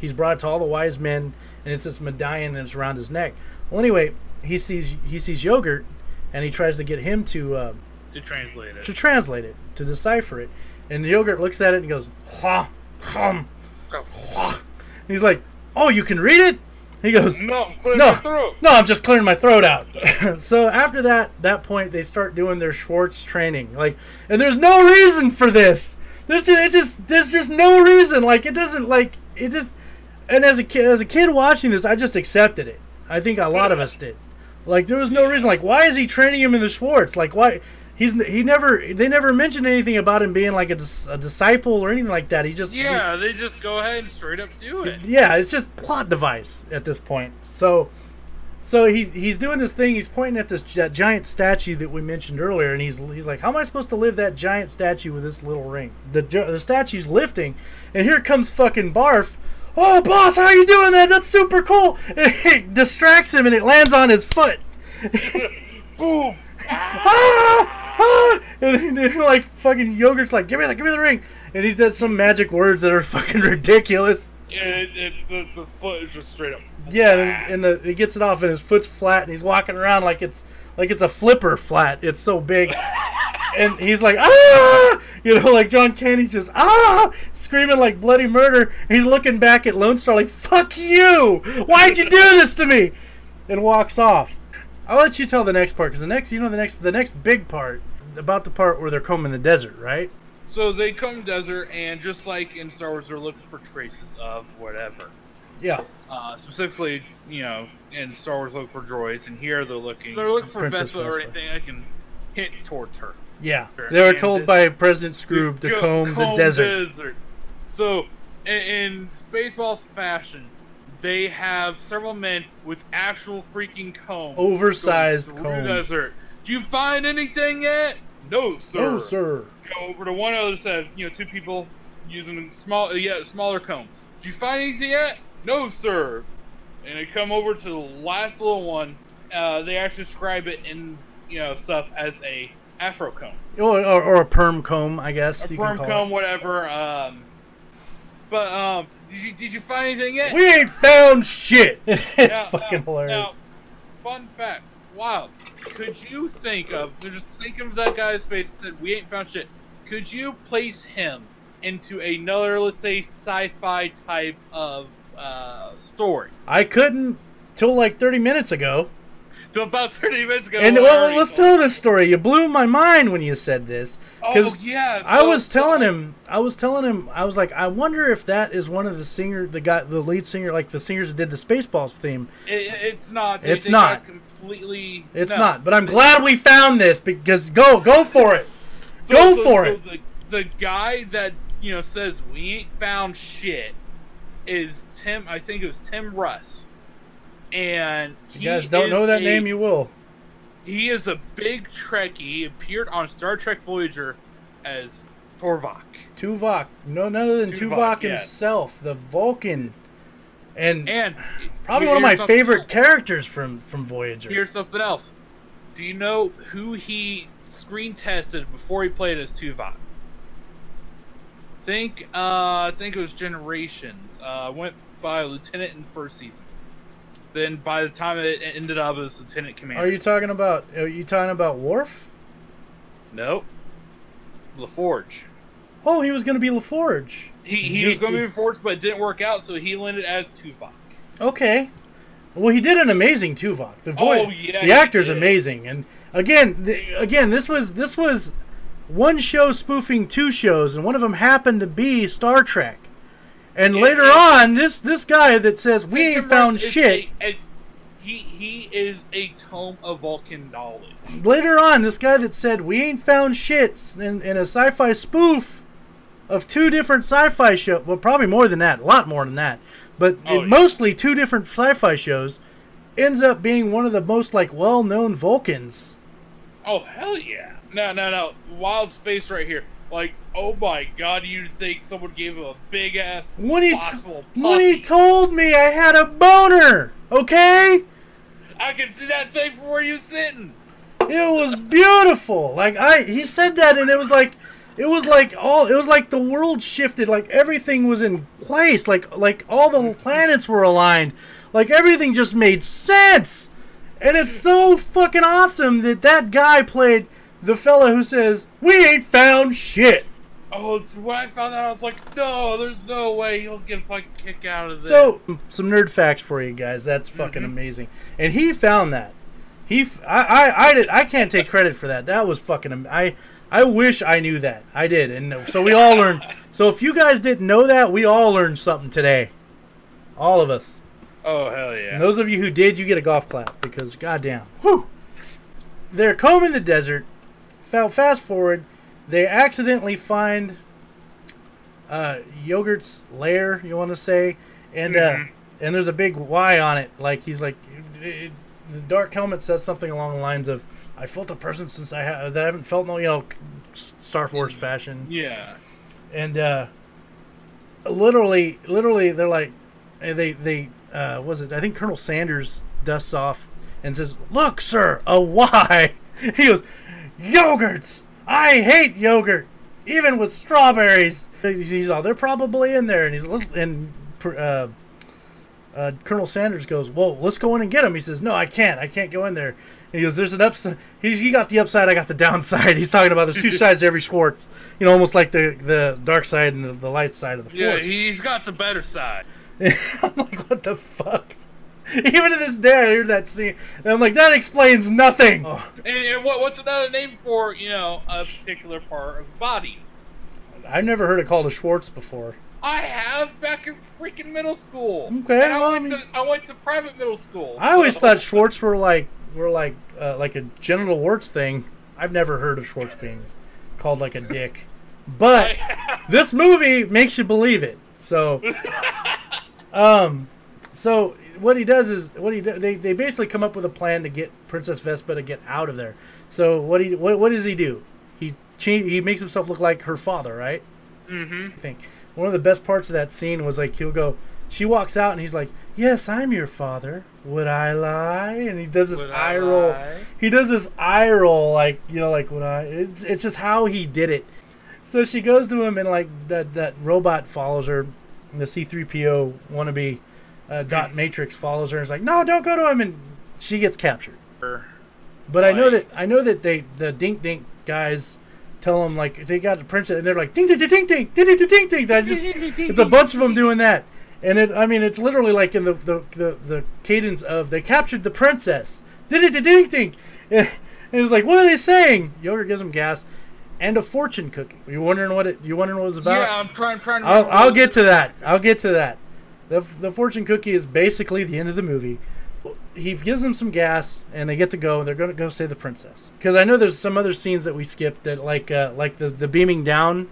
He's brought to all the wise men, and it's this medallion and it's around his neck. Well, anyway, he sees he sees yogurt, and he tries to get him to uh, to translate it. to translate it to decipher it. And the yogurt looks at it and goes, "Hua, hum, hua." And he's like, "Oh, you can read it?" He goes, no, No. my throat. no, I'm just clearing my throat out. (laughs) so after that, that point, they start doing their Schwartz training. Like, and there's no reason for this. There's just, it just, there's just no reason. Like, it doesn't, like, it just. And as a kid, as a kid watching this, I just accepted it. I think a lot of us did. Like, there was no reason. Like, why is he training him in the Schwartz? Like, why? He's he never they never mentioned anything about him being like a, dis, a disciple or anything like that. He just Yeah, they just go ahead and straight up do it. yeah, it's just plot device at this point. So, so he he's doing this thing. He's pointing at this that giant statue that we mentioned earlier, and he's he's like, "How am I supposed to live that giant statue with this little ring?" The the statue's lifting, and here comes fucking Barf. Oh, boss, how are you doing that? That's super cool. And (laughs) it distracts him, and it lands on his foot. (laughs) Boom! ah, ah! And then, like fucking yogurt's like, "Give me the give me the ring," and he does some magic words that are (laughs) fucking ridiculous. It, it, the, the foot is just straight up. Yeah, and, and the, he gets it off, and his foot's flat, and he's walking around like it's like it's a flipper flat. It's so big, and he's like ah, you know, like John Candy's just ah, screaming like bloody murder. He's looking back at Lone Star like fuck you, why'd you do this to me, and walks off. I'll let you tell the next part because the next, you know, the next the next big part about the part where they're combing the desert, right? So they come desert, and just like in Star Wars, they're looking for traces of whatever. Yeah. Uh, specifically, you know, in Star Wars, look for droids, and here they're looking. They're looking for Princess Vespa or anything that can hint towards her. Yeah. Sure. They were told by President Skroob to Go- comb the desert. desert. So, in, in Spaceballs fashion, they have several men with actual freaking combs. Oversized going the combs. desert. Do you find anything yet? No, sir. No, sir. Go over to one other side. You know, two people using small, yeah, smaller combs. Do you find anything yet? No, sir. And they come over to the last little one. Uh, they actually describe it in you know stuff as a afro comb Or, or, or a perm comb, I guess a you can perm call comb, it. whatever. Um, but um, did you did you find anything yet? We ain't found shit. (laughs) it's Now- fucking now- hilarious. now, fun fact. Wow. Could you think of just think of that guy's face that we ain't found shit? Could you place him into another, let's say, sci-fi type of uh, story? I couldn't till like 30 minutes ago. So about thirty minutes ago. And well, let's tell this story. You blew my mind when you said this. Oh yeah. I was telling him, I was telling him, I was like, I wonder if that is one of the singer, the guy, the lead singer, like the singers that did the Spaceballs theme. It, it's not. They- It's they not. completely. It's no. not, but I'm glad we found this because go, go for it. So- Go so- for so it. The, the guy that you know says we ain't found shit is Tim. I think it was Tim Russ, and You he guys don't know that a- name, you will. He is a big Trekkie. He appeared on Star Trek Voyager as Torvak. Tuvok, no, none other than Tuvok, Tuvok, himself, the Vulcan, and And probably one of my favorite else. characters from from Voyager. Here's something else. Do you know who he screen tested before he played as Tuvok? Think, uh, I think it was Generations. Uh, went by Lieutenant in first season. Then by the time it ended up as Lieutenant Commander. Are you talking about? Are you talking about Worf? Nope. LaForge. Oh, he was going to be LaForge. He, he He- was going to be LaForge, but it didn't work out, so he landed as Tuvok. Okay. Well, he did an amazing Tuvok. The voice, Oh, yeah, the actor's did. amazing. And again, again, this was this was one show spoofing two shows, and one of them happened to be Star Trek. And Yeah, later yeah. on, this this guy that says we ain't found shit. a- a- he, he is a tome of Vulcan knowledge. Later on, this guy that said we ain't found shit in, in a sci-fi spoof of two different sci-fi shows. Well, probably more than that, a lot more than that, but Oh, it- yeah. mostly two different sci-fi shows. Ends up being one of the most like well-known Vulcans. Oh hell yeah! No, no, no! Wild space right here. Like, oh my god, you'd think someone gave him a big ass When he box t- when he told me I had a boner, okay, I can see that thing from where you're sitting. it was beautiful. Like I, he said that, and it was like, it was like all, it was like the world shifted. Like everything was in place. Like like all the planets were aligned. Like everything just made sense. And it's so fucking awesome that that guy played the fella who says we ain't found shit. Oh, when I found out, I was like, no, there's no way he'll get a fucking kick out of this. So, some nerd facts for you guys. That's fucking Mhm. amazing. And he found that. He, f- I, I, I did. I can't take credit for that. That was fucking. I, I wish I knew that. I did, and so we all learned. (laughs) So if you guys didn't know that, we all learned something today. All of us. oh hell yeah! And those of you who did, you get a golf clap because goddamn. Whew. They're combing the desert. Fa- Fast forward, they accidentally find uh, Yogurt's lair. You want to say, and uh, Mhm. and there's a big Y on it. Like he's like, it, the dark helmet says something along the lines of, "I felt a person since I ha- that I haven't felt no, you know, Star Force fashion." yeah. and uh, literally, literally, they're like, uh, they they uh, was it? I think Colonel Sanders dusts off and says, "Look, sir, a Y." (laughs) He goes, "Yogurts. I hate yogurt, even with strawberries." He's all, "They're probably in there," and he's and uh, uh, Colonel Sanders goes, "Well, let's go in and get him." He says, "No, I can't. I can't go in there." And he goes, "There's an upside. He's he got the upside. I got the downside." He's talking about there's two (laughs) sides to every Schwartz. You know, almost like the the dark side and the, the light side of the Yeah, he's got the better side. (laughs) I'm like, what the fuck? (laughs) Even to this day, I hear that scene, and I'm like, that explains nothing. Oh, And, and what, what's another name for you know a particular part of the body? I've never heard it called a Schwartz before. I have back in freaking middle school. Okay, And I, well, I went to, I went to private middle school. I always so- thought Schwartz were like were like uh, like a genital warts thing. I've never heard of Schwartz being called like a dick, but (laughs) this movie makes you believe it. So, (laughs) um, so what he does is what he do, they they basically come up with a plan to get Princess Vespa to get out of there. So what he what, what does he do? He change he makes himself look like her father, right? mm-hmm. I think one of the best parts of that scene was like he'll go she walks out and he's like yes i'm your father would i lie and he does this Would I eye roll lie? he does this eye roll like you know like would i it's, it's just how he did it so she goes to him and like that that robot follows her the c3po wannabe uh, dot matrix follows her and is like no don't go to him and she gets captured but I know that I know that they the dink dink guys tell them like they got the princess and they're like ding ding ding ding ding ding ding ding ding. That just (laughs) it's a bunch of them doing that, and it I mean it's literally like in the the the, the cadence of they captured the princess ding ding ding ding. (laughs) And it was like what are they saying? Yogurt gives them gas, and a fortune cookie. You wondering what it? You wondering what it was about? yeah, I'm trying, trying to. I'll, I'll get to that. I'll get to that. The, the fortune cookie is basically the end of the movie. He gives them some gas, and they get to go. And they're going to go save the princess. Because I know there's some other scenes that we skipped that, like, uh, like the the beaming down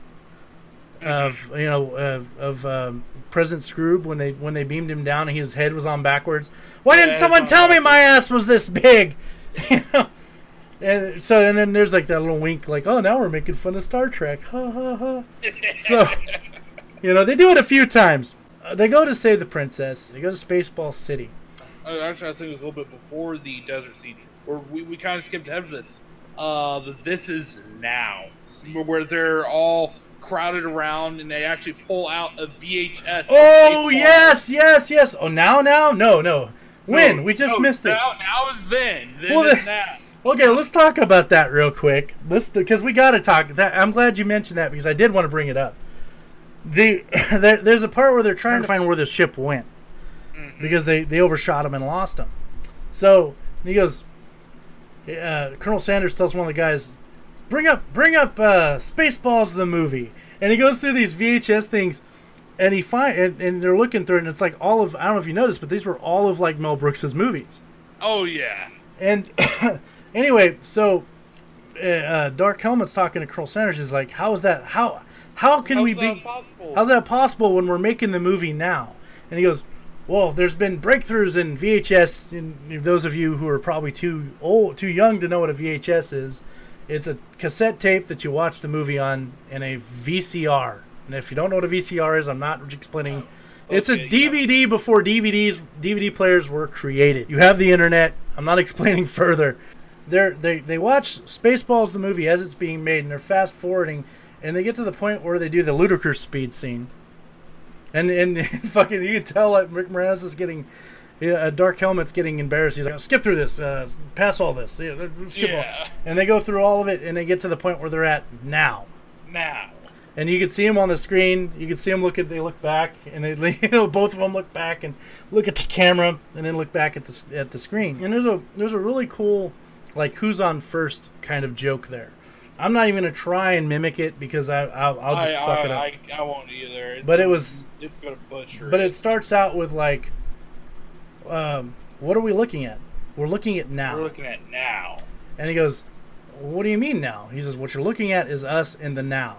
of you know of, of um, President Skroob when they when they beamed him down and his head was on backwards. Why didn't Yeah, someone tell me my ass was this big? (laughs) You know? And so and then there's like that little wink, like, oh, now we're making fun of Star Trek. Ha ha ha. (laughs) So, you know, they do it a few times. They go to save the princess. They go to Spaceball City. Uh, Actually, I think it was a little bit before the desert scene, where we, we kind of skipped ahead of this. Uh, This Is Now, where they're all crowded around and they actually pull out a VHS. Oh yes, yes, yes. Oh now, now, no, no. When No, we just no, missed it. Now, is then. Then Well, is now. Okay, let's talk about that real quick. Let's because we got to talk. That I'm glad you mentioned that because I did want to bring it up. The (laughs) there, there's a part where they're trying to find where the ship went Mhm. because they they overshot him and lost him. So he goes. Uh, Colonel Sanders tells one of the guys, "Bring up, bring up uh, Spaceballs the movie," and he goes through these VHS things, and he find and, and they're looking through it, and it's like all of I don't know if you noticed, but these were all of like Mel Brooks's movies. Oh yeah. And (coughs) anyway, so uh, uh, Dark Helmet's talking to Colonel Sanders. Is like, how is that? How how can How's we be? possible? How's that possible when we're making the movie now? And he goes, well, there's been breakthroughs in VHS. And those of you who are probably too old, too young to know what a VHS is, it's a cassette tape that you watch the movie on in a VCR. And if you don't know what a VCR is, I'm not explaining. Oh, it's a Okay, yeah. DVD before DVDs, DVD players were created. You have the internet. I'm not (laughs) explaining further. They're, they they watch Spaceballs the movie as it's being made, and they're fast forwarding, and they get to the point where they do the ludicrous speed scene, and and (laughs) fucking you can tell that Rick Moranis is getting, yeah, uh, Dark Helmet's getting embarrassed. He's like, skip through this, uh, pass all this, yeah, skip all, and they go through all of it, and they get to the point where they're at now. Now. And you can see him on the screen. You can see him look at. They look back, and they, (laughs) you know, both of them look back and look at the camera, and then look back at the at the screen. And there's a there's a really cool, like who's on first kind of joke there. I'm not even gonna try and mimic it because I I'll, I'll just I, fuck I, it up. I, I won't either. It's But it was- It's gonna butcher. But it starts out with like, um, what are we looking at? We're looking at now. We're looking at now. And he goes, What do you mean now? He says, What you're looking at is us in the now.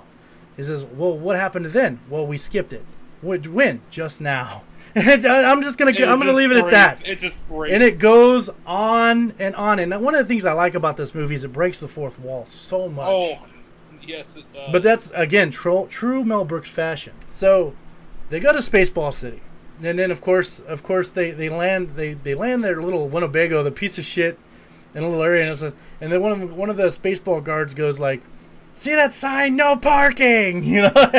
He says, Well, what happened to then? Well, we skipped it. What, win Just now. (laughs) I'm just gonna. I'm gonna leave it at that. It just breaks. And it goes on and on. And one of the things I like about this movie is it breaks the fourth wall so much. Oh, yes, it does. But that's again true, true Mel Brooks fashion. So they go to Spaceball City, and then of course, of course, they, they land they, they land their little Winnebago, the piece of shit, in a little area, and, it's a, and then one of one of the Spaceball guards goes like, "See that sign? No parking!" (laughs) You know.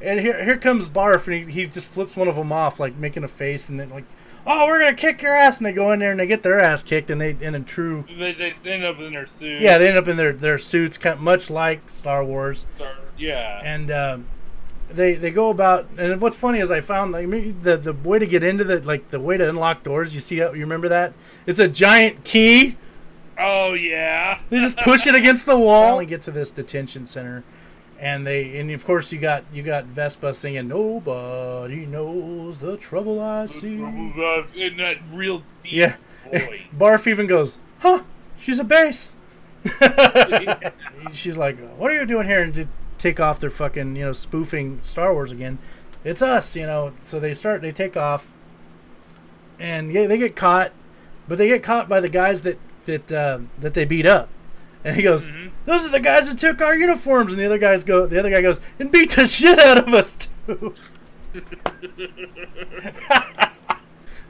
and here here comes Barf, and he, he just flips one of them off, like making a face, and then like. Oh, we're gonna kick your ass, and they go in there and they get their ass kicked, and they in a true they, they end up in their suits. yeah, they end up in their their suits, kind of much like Star Wars Start- yeah. and um, they they go about and what's funny is I found like the the way to get into the like the way to unlock doors. You see, you remember that? It's a giant key. Oh yeah. (laughs) They just push it against the wall and get to this detention center, and they and of course you got you got Vespa singing "Nobody knows the trouble I see." In that real deep Yeah. voice. (laughs) Barf even goes, "Huh? She's a bass." (laughs) She's like, "What are you doing here?" And to take off their fucking you know spoofing Star Wars again. It's us, you know. So they start they take off, and yeah, they get caught, but they get caught by the guys that that uh, that they beat up. And he goes, Mhm. "Those are the guys that took our uniforms." And the other guys go, the other guy goes, "And beat the (laughs) shit out of us too." (laughs)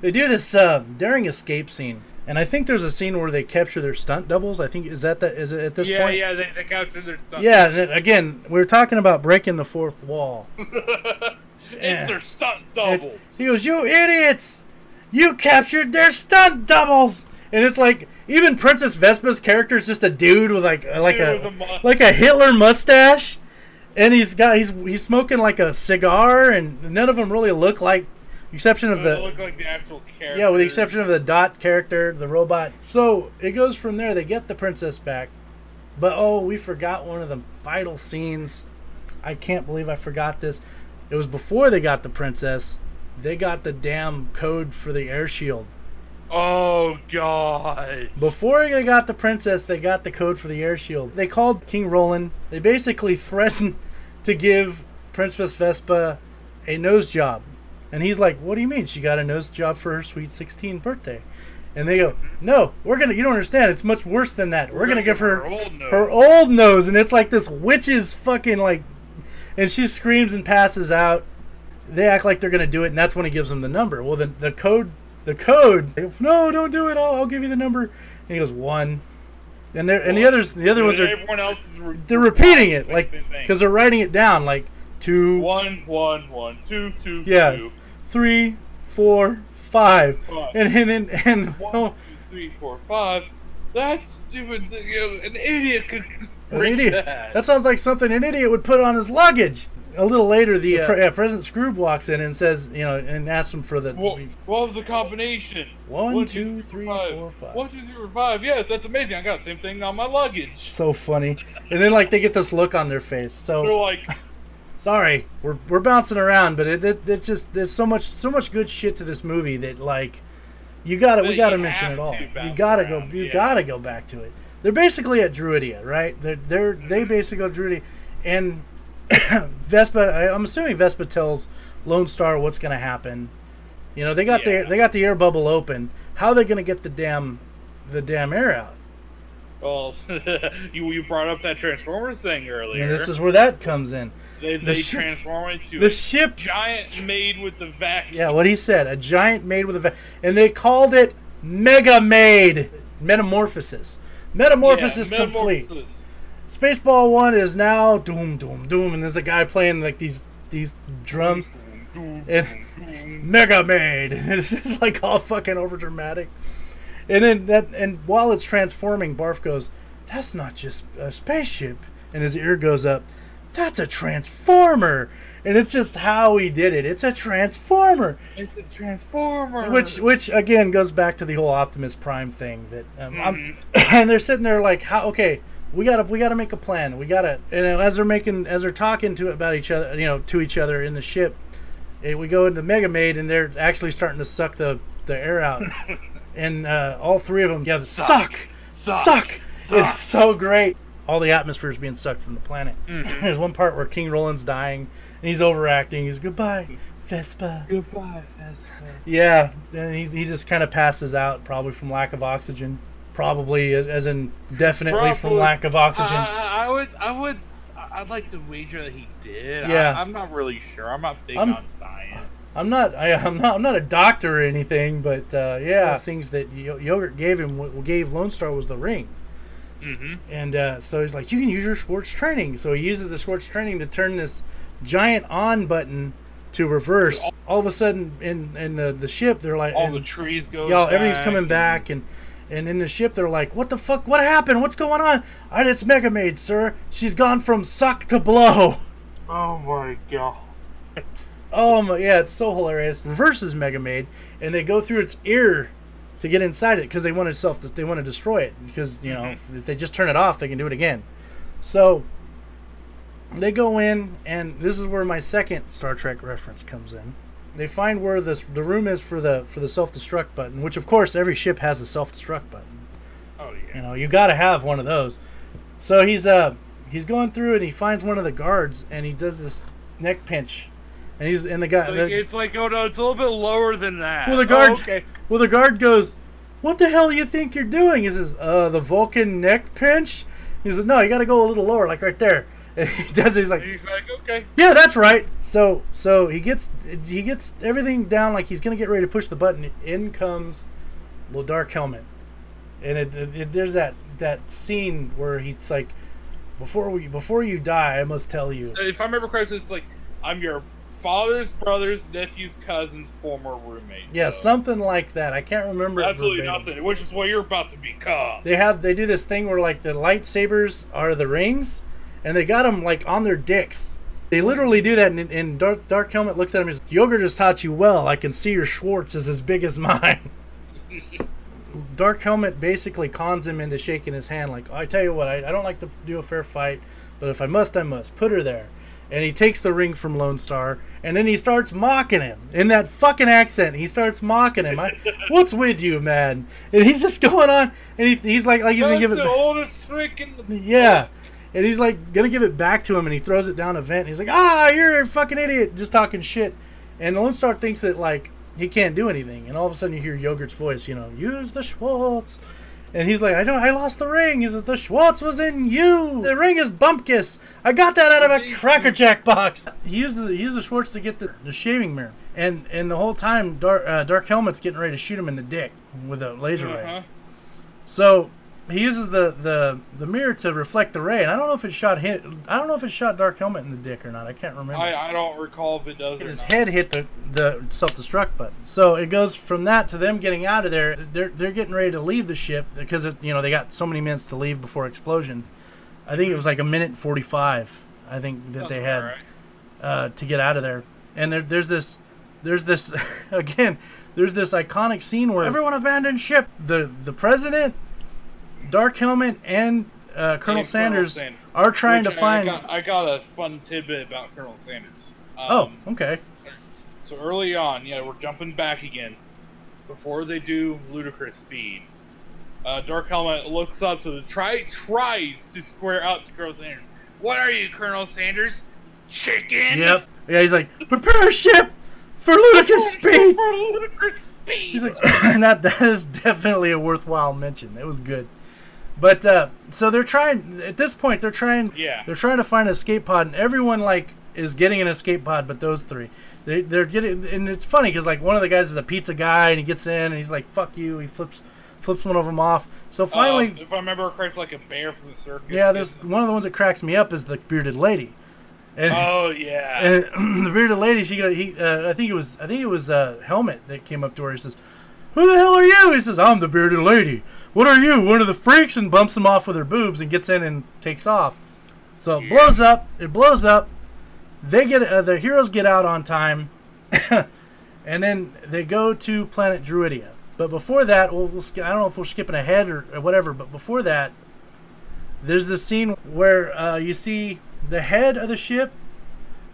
they do this uh, during escape scene, and I think there's a scene where they capture their stunt doubles. I think is that the, is it at this yeah, point? yeah, they, they captured their stunt. Yeah, and then, again, we are talking about breaking the fourth wall. (laughs) it's Yeah. their stunt It's- doubles. he goes, "You idiots! You captured their stunt doubles!" And it's like even Princess Vespa's character is just a dude with like uh, like Dude a a like a Hitler mustache, and he's got he's he's smoking like a cigar, and none of them really look like, exception of the look like the actual character. yeah, with the exception of the dot character, the robot. So it goes from there. They get the princess back, but oh, we forgot one of the vital scenes. I can't believe I forgot this. It was before they got the princess. They got the damn code for the air shield. Oh god. Before they got the princess, they got the code for the air shield. They called King Roland. They basically (laughs) threatened to give Princess Vespa a nose job. And he's like, "What do you mean? She got a nose job for her sweet 16 birthday?" And they go, "No, we're gonna. You don't understand. It's much worse than that. We're, gonna, give her old nose. her old nose, and it's like this witch's fucking like." And she screams and passes out. They act like they're gonna do it, and that's when he gives them the number. Well, the the code, the code. go, No, don't do it. I'll, I'll give you the number. And he goes one. And they're, and the others, the other ones are Everyone else is. Re- they're repeating it like because they're writing it down like two, one, one, one, two, two, Yeah. two, three, four, five, five. and and and, and One, (laughs) oh, two, three, four, five. That's stupid. You know, an idiot could. (laughs) An idiot. That. That sounds like something an idiot would put on his luggage. A little later, the uh, pre- yeah, President Skroob walks in and says, you know, and asks him for the What, what was the combination? one, two, three, four, five. One, two, three, four, five. Yes, that's amazing. I got the same thing on my luggage. So funny. And then like they get this look on their face. So They're So like, (laughs) sorry, we're we're bouncing around, but it, it it's just there's so much so much good shit to this movie that like you gotta we gotta mention it all. You gotta go you yeah. gotta go back to it. They're basically at Druidia, right? They're they're they Mm-hmm. basically go Druidia, and (coughs) Vespa. I, I'm assuming Vespa tells Lone Star what's gonna happen. You know they got Yeah. the they got the air bubble open. How are they gonna get the damn the damn air out? well, (laughs) you you brought up that Transformers thing earlier. And this is where that comes in. they, the they ship- transform into The a ship giant made with the vacuum. Yeah, what he said, a giant made with a, va- and they called it Mega Maid Metamorphosis. Metamorphosis Yeah, complete. Metamorphosis. Spaceball one is now doom doom doom, and there's a guy playing like these these drums. And Mega Maid. (laughs) It's just like all fucking over dramatic. And then that, and while it's transforming, Barf goes, "That's not just a spaceship," and his ear goes up. That's a transformer, and it's just how he did it. It's a transformer. It's a transformer. Which, which again goes back to the whole Optimus Prime thing. That um, I'm, Mhm. (coughs) and they're sitting there like, how? Okay, we gotta, we gotta make a plan. We gotta, and as they're making, as they're talking to about each other, you know, to each other in the ship, eh, we go into Mega Maid, and they're actually starting to suck the the air out, (laughs) and uh, all three of them, yeah, suck, suck, Suck. Suck. It's so great. All the atmosphere is being sucked from the planet. Mhm. (laughs) There's one part where King Roland's dying, and he's overacting. He's goodbye, Vespa. Goodbye, Vespa. Yeah, and he, he just kind of passes out, probably from lack of oxygen. Probably, as- in definitely from lack of oxygen. I, I would, I would, I'd like to wager that he did. Yeah. I, I'm not really sure. I'm not big I'm- on science. I'm not, I, I'm not, I'm not a doctor or anything, but uh, yeah, things that Yo- Yogurt gave him, what gave Lone Star was the ring, Mm-hmm. and uh, so he's like, you can use your Schwartz training. So he uses the Schwartz training to turn this giant on button to reverse. All of a sudden, in in the, the ship, they're like, All the trees go. y'all everything's coming back and and in the ship they're like what the fuck what happened what's going on "Ah, it's mega maid sir she's gone from suck to blow Oh my god. oh my, yeah, it's so hilarious. Reverses Mega Maid, and they go through its ear to get inside it because they want to they want to destroy it because you know Mhm. if they just turn it off they can do it again. So they go in, and this is where my second Star Trek reference comes in. They find where this the room is for the for the self destruct button, which of course every ship has a self destruct button. Oh yeah. You know, you got to have one of those. So he's uh he's going through and he finds one of the guards and he does this neck pinch, and he's and the guy Like, the, it's like oh no, it's a little bit lower than that. Well, the guard- Oh, okay. well the guard goes, "What the hell do you think you're doing?" He says, "Uh, the Vulcan neck pinch." He says, "No, you got to go a little lower, like right there." And (laughs) he does. it, He's like, he's like, okay. Yeah, that's right. So so he gets he gets everything down like he's gonna get ready to push the button. In comes the dark helmet, and it, it, it- there's that that scene where he's like, before we before you die, I must tell you. Uh, if I remember correctly, it's like I'm your father's brother's nephew's cousin's former roommate. Yeah, so something like that. I can't remember. absolutely nothing. Which is what you're about to become. They have they do this thing where like the lightsabers are the rings, and they got them like on their dicks. They literally do that, and, and Dark, Dark Helmet looks at him and says, Yogurt has taught you well. I can see your Schwartz is as big as (laughs) mine. (laughs) Dark Helmet basically cons him into shaking his hand, like, I tell you what, I, I don't like to do a fair fight, but if I must, I must. Put her there. And he takes the ring from Lone Star, and then he starts mocking him in that fucking accent. He starts mocking him. I, (laughs) What's with you, man? And he's just going on, and he, he's like, like he's gonna give it. the oldest trick in the Yeah. And he's like gonna give it back to him, and he throws it down a vent. He's like, "Ah, you're a fucking idiot!" Just talking shit. And Lone Star thinks that like he can't do anything, and all of a sudden you hear Yogurt's voice. You know, use the Schwartz. And he's like, "I don't. I lost the ring." He says, "The Schwartz was in you. The ring is Bumpkiss. I got that out of a Cracker Jack box." He used the he used the Schwartz to get the, the shaving mirror, and and the whole time Dark uh, Dark Helmet's getting ready to shoot him in the dick with a laser ray. Uh-huh. So he uses the, the the mirror to reflect the ray, and I don't know if it shot him. I don't know if it shot Dark Helmet in the dick or not. I can't remember. I, I don't recall if it does or his not. head hit the, the self destruct button. So it goes from that to them getting out of there. They're they're getting ready to leave the ship because it, you know they got so many minutes to leave before explosion. I think it was like a minute forty five. I think that Sounds they had right. uh, to get out of there. And there, there's this, there's this (laughs) again. There's this iconic scene where everyone abandoned ship. The the president, Dark Helmet, and uh, Colonel And Sanders Sanders. are trying to find. I got, I got a fun tidbit about Colonel Sanders. Um, oh, okay. So early on, yeah, we're jumping back again. Before they do ludicrous speed, uh, Dark Helmet looks up to the try tries to square up to Colonel Sanders. What are you, Colonel Sanders? Chicken? Yep. Yeah, he's like, prepare ship for ludicrous speed. For ludicrous speed. He's like, (laughs) that that is definitely a worthwhile mention. It was good. But uh, so they're trying at this point. They're trying. Yeah. They're trying to find an escape pod, and everyone like is getting an escape pod, but those three. They they're getting, and it's funny because like one of the guys is a pizza guy, and he gets in, and he's like, "Fuck you." He flips flips one of them off. So finally, Um, if I remember correctly, like a bear from the circus. yeah, there's one of the ones that cracks me up is the bearded lady. And, Oh yeah. and (clears throat) the bearded lady, she go, he, uh, I think it was, I think it was uh, Helmet that came up to her. He says, "Who the hell are you?" He says, "I'm the bearded lady." What are you? One of the freaks, and bumps him off with her boobs and gets in and takes off. So it Yeah. blows up. It blows up. They get uh, the heroes get out on time, (coughs) and then they go to planet Druidia. But before that, we'll, we'll, I don't know if we're skipping ahead or, or whatever. But before that, there's this scene where uh, you see the head of the ship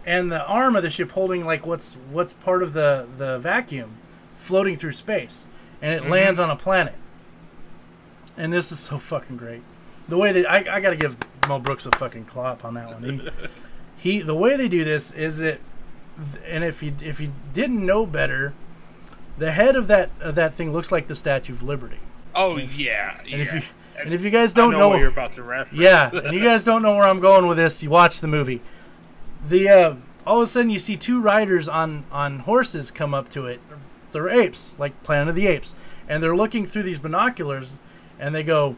and the arm of the ship holding like what's what's part of the the vacuum floating through space and it Mhm. lands on a planet and this is so fucking great the way that I, I gotta give Mel Brooks a fucking clap on that one he, (laughs) he the way they do this is it and if you if you didn't know better the head of that of that thing looks like the Statue of Liberty oh yeah. and if you and if you guys don't know, know what you're about to reference. yeah, and you guys don't know where I'm going with this. You watch the movie. The uh, all of a sudden you see two riders on on horses come up to it. They're apes, like Planet of the Apes, and they're looking through these binoculars, and they go,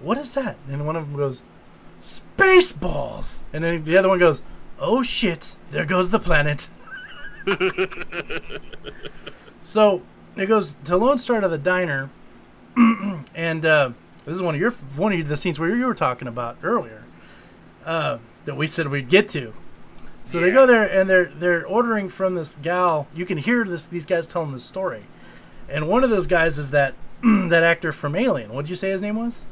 "What is that?" And one of them goes, "Spaceballs," and then the other one goes, "Oh shit! There goes the planet." (laughs) So it goes to Lone Star to the diner, (clears throat) and uh, this is one of your one of the scenes where you were talking about earlier uh, that we said we'd get to. So they go there and they're they're ordering from this gal. You can hear this these guys telling the story, and one of those guys is that (clears throat) that actor from Alien. What did you say his name was?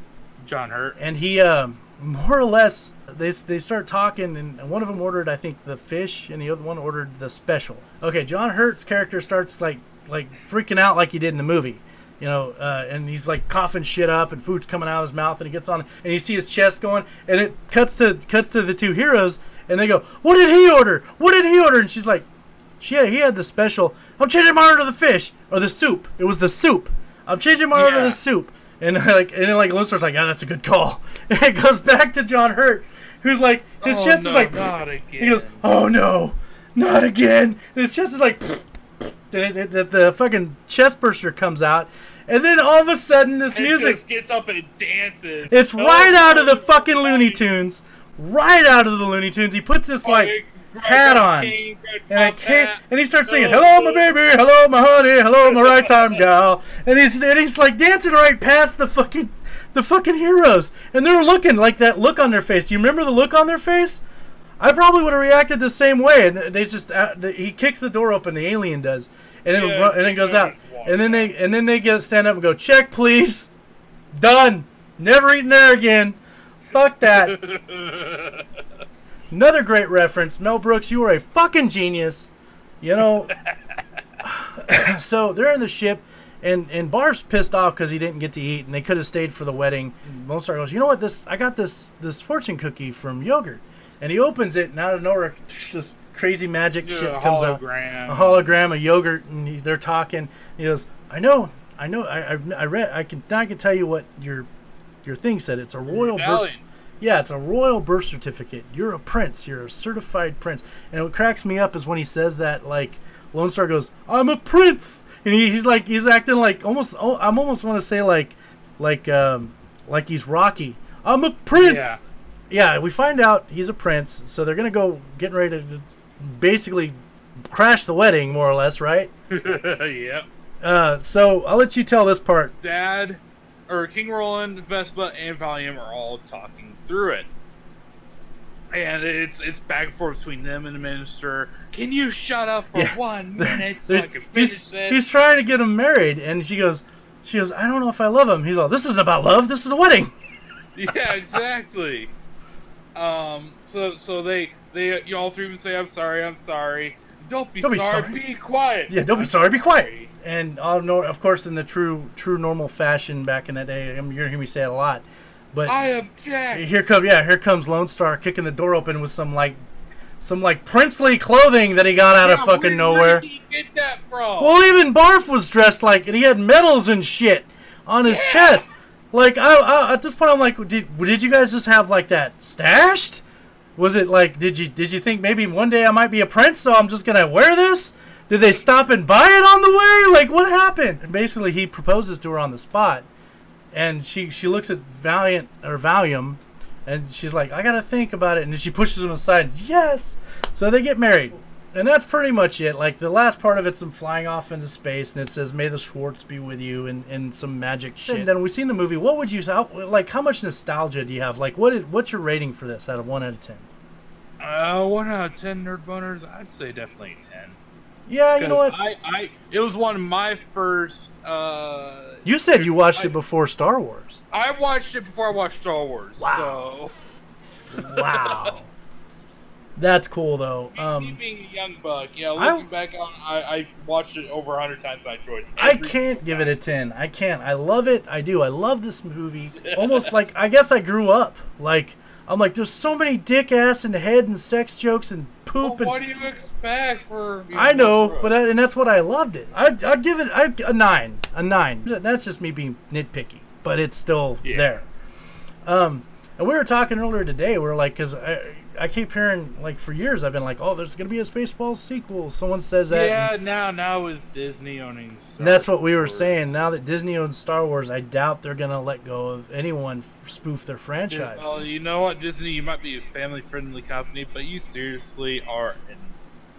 John Hurt. and he um, more or less they, they start talking and one of them ordered i think the fish and the other one ordered the special okay john hurt's character starts like like freaking out like he did in the movie you know uh, and he's like coughing shit up and food's coming out of his mouth and he gets on and you see his chest going and it cuts to cuts to the two heroes and they go what did he order what did he order and she's like she had, he had the special i'm changing my order to the fish or the soup it was the soup i'm changing my order to the soup and (laughs) like and then like Lucifer's like, yeah, that's a good call. (laughs) And it goes back to John Hurt, who's like his Oh, chest no, is like not again. (laughs) he goes, oh no, not again. And his chest is like the, the, the, fucking chest burster comes out, and then all of a sudden this And music gets up and dances. it's Oh, right out of the oh, fucking. Looney Tunes. Right out of the Looney Tunes. He puts this Oh, like hat on. and I can't. And he starts singing, "Hello, my baby, hello, my honey, hello, my right time gal." And he's and he's like dancing right past the fucking the fucking heroes, and they're looking like that look on their face. Do you remember the look on their face? I probably would have reacted the same way. And they just uh, the, he kicks the door open, the alien does, and then Yeah, and then goes out, and then they and then they get to stand up and go, "Check, please." Done. Never eating there again. Fuck that. (laughs) Another great reference. Mel Brooks, you are a fucking genius. You know. (laughs) so they're in the ship, and and Barf's pissed off because he didn't get to eat, and they could have stayed for the wedding. Lone Star goes, you know what? This I got this this fortune cookie from yogurt, and he opens it, and out of nowhere, this crazy magic Yeah, shit comes out. A hologram of yogurt, and he, they're talking. He goes, I know, I know, I, I, I read, I can, I can tell you what your your thing said. It's a royal birth. Yeah, it's a royal birth certificate. You're a prince. You're a certified prince. And what cracks me up is when he says that, like, Lone Star goes, "I'm a prince," and he, he's like, he's acting like almost. Oh, I'm almost want to say like, like, um, like he's Rocky. I'm a prince. Yeah. Yeah, we find out he's a prince, so they're gonna go getting ready to basically crash the wedding, more or less, right? (laughs) yep. Uh, so I'll let you tell this part. Dad, or King Roland, Vespa, and Valium are all talking through it. And it's it's back and forth between them and the minister. Can you shut up for Yeah. one (laughs) minute so I can finish he's, this? he's trying to get him married, and she goes, she goes, I don't know if I love him. He's all, this isn't about love. This is a wedding. (laughs) yeah, exactly. Um, so so they they you all three would say, "I'm sorry, I'm sorry." Don't be, Don't be sorry, sorry. Be quiet. Yeah, don't be "I'm sorry, be quiet. And uh, no, of course, in the true, true normal fashion back in that day, I mean, you're gonna hear me say it a lot. But I object. here come, yeah, here comes Lone Star kicking the door open with some like, some like princely clothing that he got out of fucking where- nowhere. Where did he get that from? Well, even Barf was dressed like, and he had medals and shit on his Yeah. chest. Like, I, I, at this point, I'm like, did, did you guys just have like that stashed? Was it like, did you did you think maybe one day I might be a prince, so I'm just gonna wear this? Did they stop and buy it on the way? Like, what happened? And basically, he proposes to her on the spot, and she she looks at Valiant or Valium, and she's like, I gotta think about it, and then she pushes him aside. Yes, so they get married. And that's pretty much it. Like the last part of it's them flying off into space, and it says "May the Schwartz be with you" and, and some magic shit. And then we've seen the movie. What would you how, like? How much nostalgia do you have? Like, what is, what's your rating for this out of one out of ten? Uh, one out of ten nerd boners. I'd say definitely ten. Yeah, you know what? I, I, it was one of my first. Uh, You said you watched I- it before Star Wars. I watched it before I watched Star Wars. Wow. So, Wow, that's cool though. me Um, being a young buck, yeah, I- looking back on, I, I watched it over a hundred times. I enjoyed it. I can't give it a 10. I can't. I love it. I do. I love this movie. Almost like I guess I grew up. Like I'm like there's so many dick ass and head and sex jokes and poop and what do you expect for? you I know, but I, and that's what I loved it. I I'd give it I, a 9. A 9. That's just me being nitpicky, but it's still Yeah. there. Um and we were talking earlier today. We are like, because I, keep hearing like for years I've been like, oh, there's gonna be a Spaceballs sequel. Someone says that. yeah, and- now now with Disney owning. Star that's what we were Wars, saying. Now that Disney owns Star Wars, I doubt they're gonna let go of anyone f- spoof their franchise. well, you know what, Disney, you might be a family-friendly company, but you seriously are. And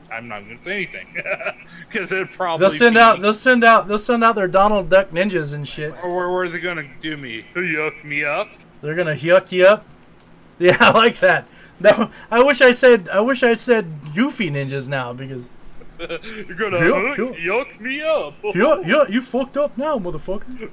I'm not going to say anything (laughs) because it probably They'll send be- out. They'll send out. They'll send out their Donald Duck ninjas and shit. Or where, are they going to do me? (laughs) Yuck me up? They're gonna yuck you up. (laughs) Yeah, I like that. (laughs) No, I wish I said I wish I said goofy ninjas now because (laughs) You're gonna Yeah, yeah. yuck me up. (laughs) yeah, yeah, you fucked up now, motherfucker.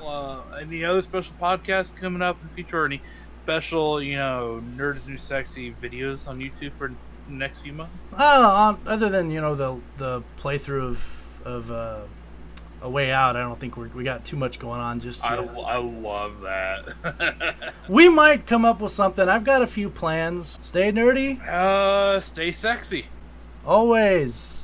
uh, any other special podcasts coming up in the future? Or any special, you know, nerds new sexy videos on YouTube for the next few months? Uh, other than you know the the playthrough of of uh, a way out, I don't think we're, we got too much going on just I, yet. I love that. (laughs) We might come up with something. I've got a few plans. Stay nerdy, uh, stay sexy. always.